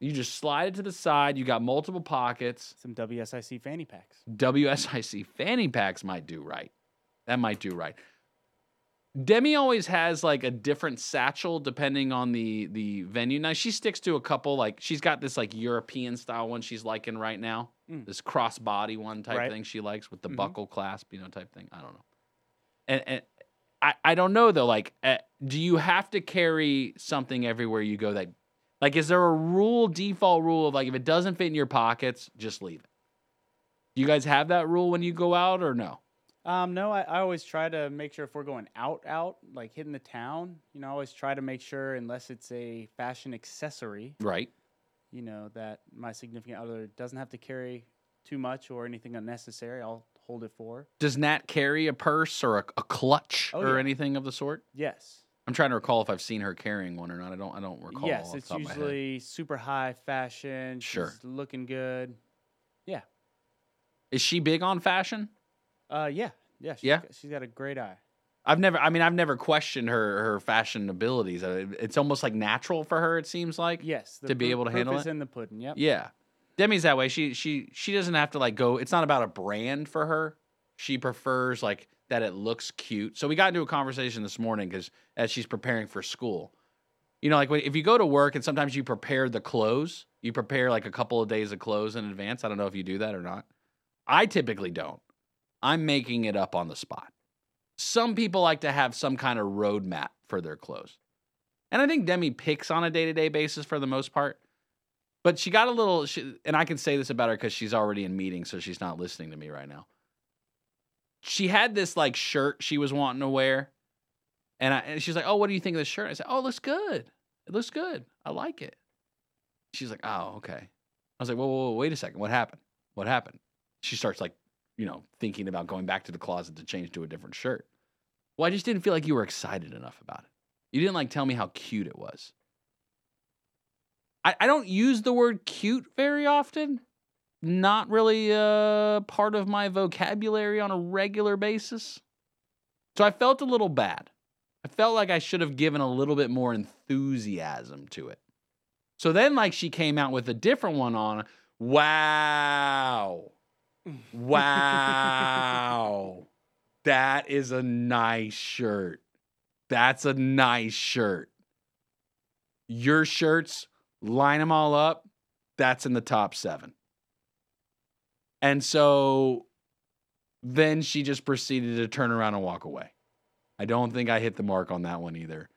You just slide it to the side. You got multiple pockets. Some WSIC fanny packs. WSIC fanny packs might do right. That might do right. Demi always has like a different satchel depending on the the venue. Now she sticks to a couple like she's got this like European style one she's liking right now. Mm. This crossbody one type Right. thing she likes with the Mhm. buckle clasp, you know, type thing. I don't know. And, and I I don't know though. Like, uh, do you have to carry something everywhere you go? That like, is there a rule default rule of like if it doesn't fit in your pockets, just leave it? Do you guys have that rule when you go out or no? Um, no, I, I always try to make sure if we're going out, out, like hitting the town, you know, I always try to make sure, unless it's a fashion accessory, Right. you know, that my significant other doesn't have to carry too much or anything unnecessary. I'll hold it for. her. Does Nat carry a purse or a, a clutch Oh, or yeah. anything of the sort? Yes. I'm trying to recall if I've seen her carrying one or not. I don't. I don't recall. yes, the it's top of my head. usually super high fashion. Sure. she's looking good. Yeah. Is she big on fashion? Uh, yeah, yeah, she's Yeah? got- she's got a great eye. I've never. I mean, I've never questioned her her fashion abilities. Uh, It's almost like natural for her. It seems like. Yes, To be able to handle is it? in the pudding. Yep. Yeah. Demi's that way. She she she doesn't have to like go. It's not about a brand for her. She prefers like that it looks cute. So we got into a conversation this morning because as she's preparing for school, you know, like if you go to work and sometimes you prepare the clothes, you prepare like a couple of days of clothes in advance. I don't know if you do that or not. I typically don't. I'm making it up on the spot. some people like to have some kind of roadmap for their clothes. And I think Demi picks on a day to day basis for the most part. But she got a little, she, and I can say this about her because she's already in meetings, so she's not listening to me right now. She had this like shirt she was wanting to wear. And, I, and she's like, Oh, what do you think of this shirt? I said, Oh, it looks good. It looks good. I like it. She's like, Oh, okay. I was like, Whoa, whoa, whoa, wait a second. What happened? What happened? She starts like, you know, thinking about going back to the closet to change to a different shirt. Well, I just didn't feel like you were excited enough about it. You didn't like tell me how cute it was. I, I don't use the word cute very often. Not really uh, part of my vocabulary on a regular basis. So I felt a little bad. I felt like I should have given a little bit more enthusiasm to it. So then, like, she came out with a different one on. Wow. Wow. that is a nice shirt. That's a nice shirt. Your shirts, line them all up. That's in the top seven. And so then she just proceeded to turn around and walk away. I don't think I hit the mark on that one either.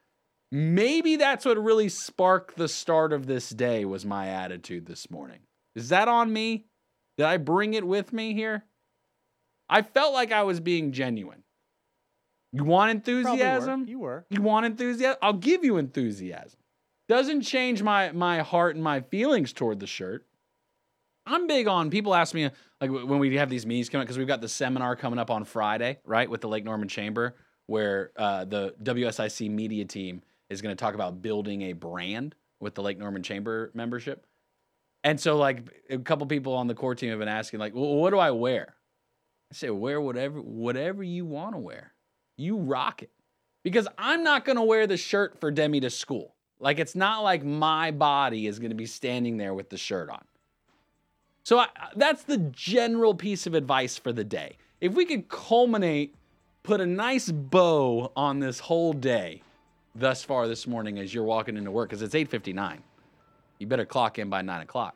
Maybe that's what really sparked the start of this day was my attitude this morning. Is that on me? Did I bring it with me here? I felt like I was being genuine. You want Probably were. enthusiasm? You were. You want enthusiasm? I'll give you enthusiasm. Doesn't change my my heart and my feelings toward the shirt. I'm big on people ask me like when we have these meetings coming because we've got the seminar coming up on Friday, right, with the Lake Norman Chamber, where uh, the WSIC media team is going to talk about building a brand with the Lake Norman Chamber membership. And so, like, a couple people on the core team have been asking, like, well, what do I wear? I say, wear whatever whatever you want to wear. You rock it. Because I'm not going to wear the shirt for Demi to school. Like, it's not like my body is going to be standing there with the shirt on. So I, that's the general piece of advice for the day. If we could culminate, put a nice bow on this whole day thus far this morning as you're walking into work, because it's 8.59. You better clock in by 9 o'clock.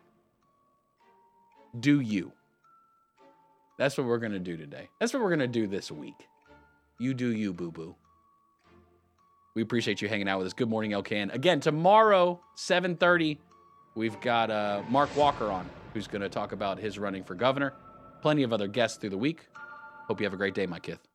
Do you. That's what we're going to do today. That's what we're going to do this week. You do you, boo boo. We appreciate you hanging out with us. Good morning, LKN. Again, tomorrow, 7:30, we've got uh, Mark Walker on, who's going to talk about his running for governor. Plenty of other guests through the week. Hope you have a great day, my kith.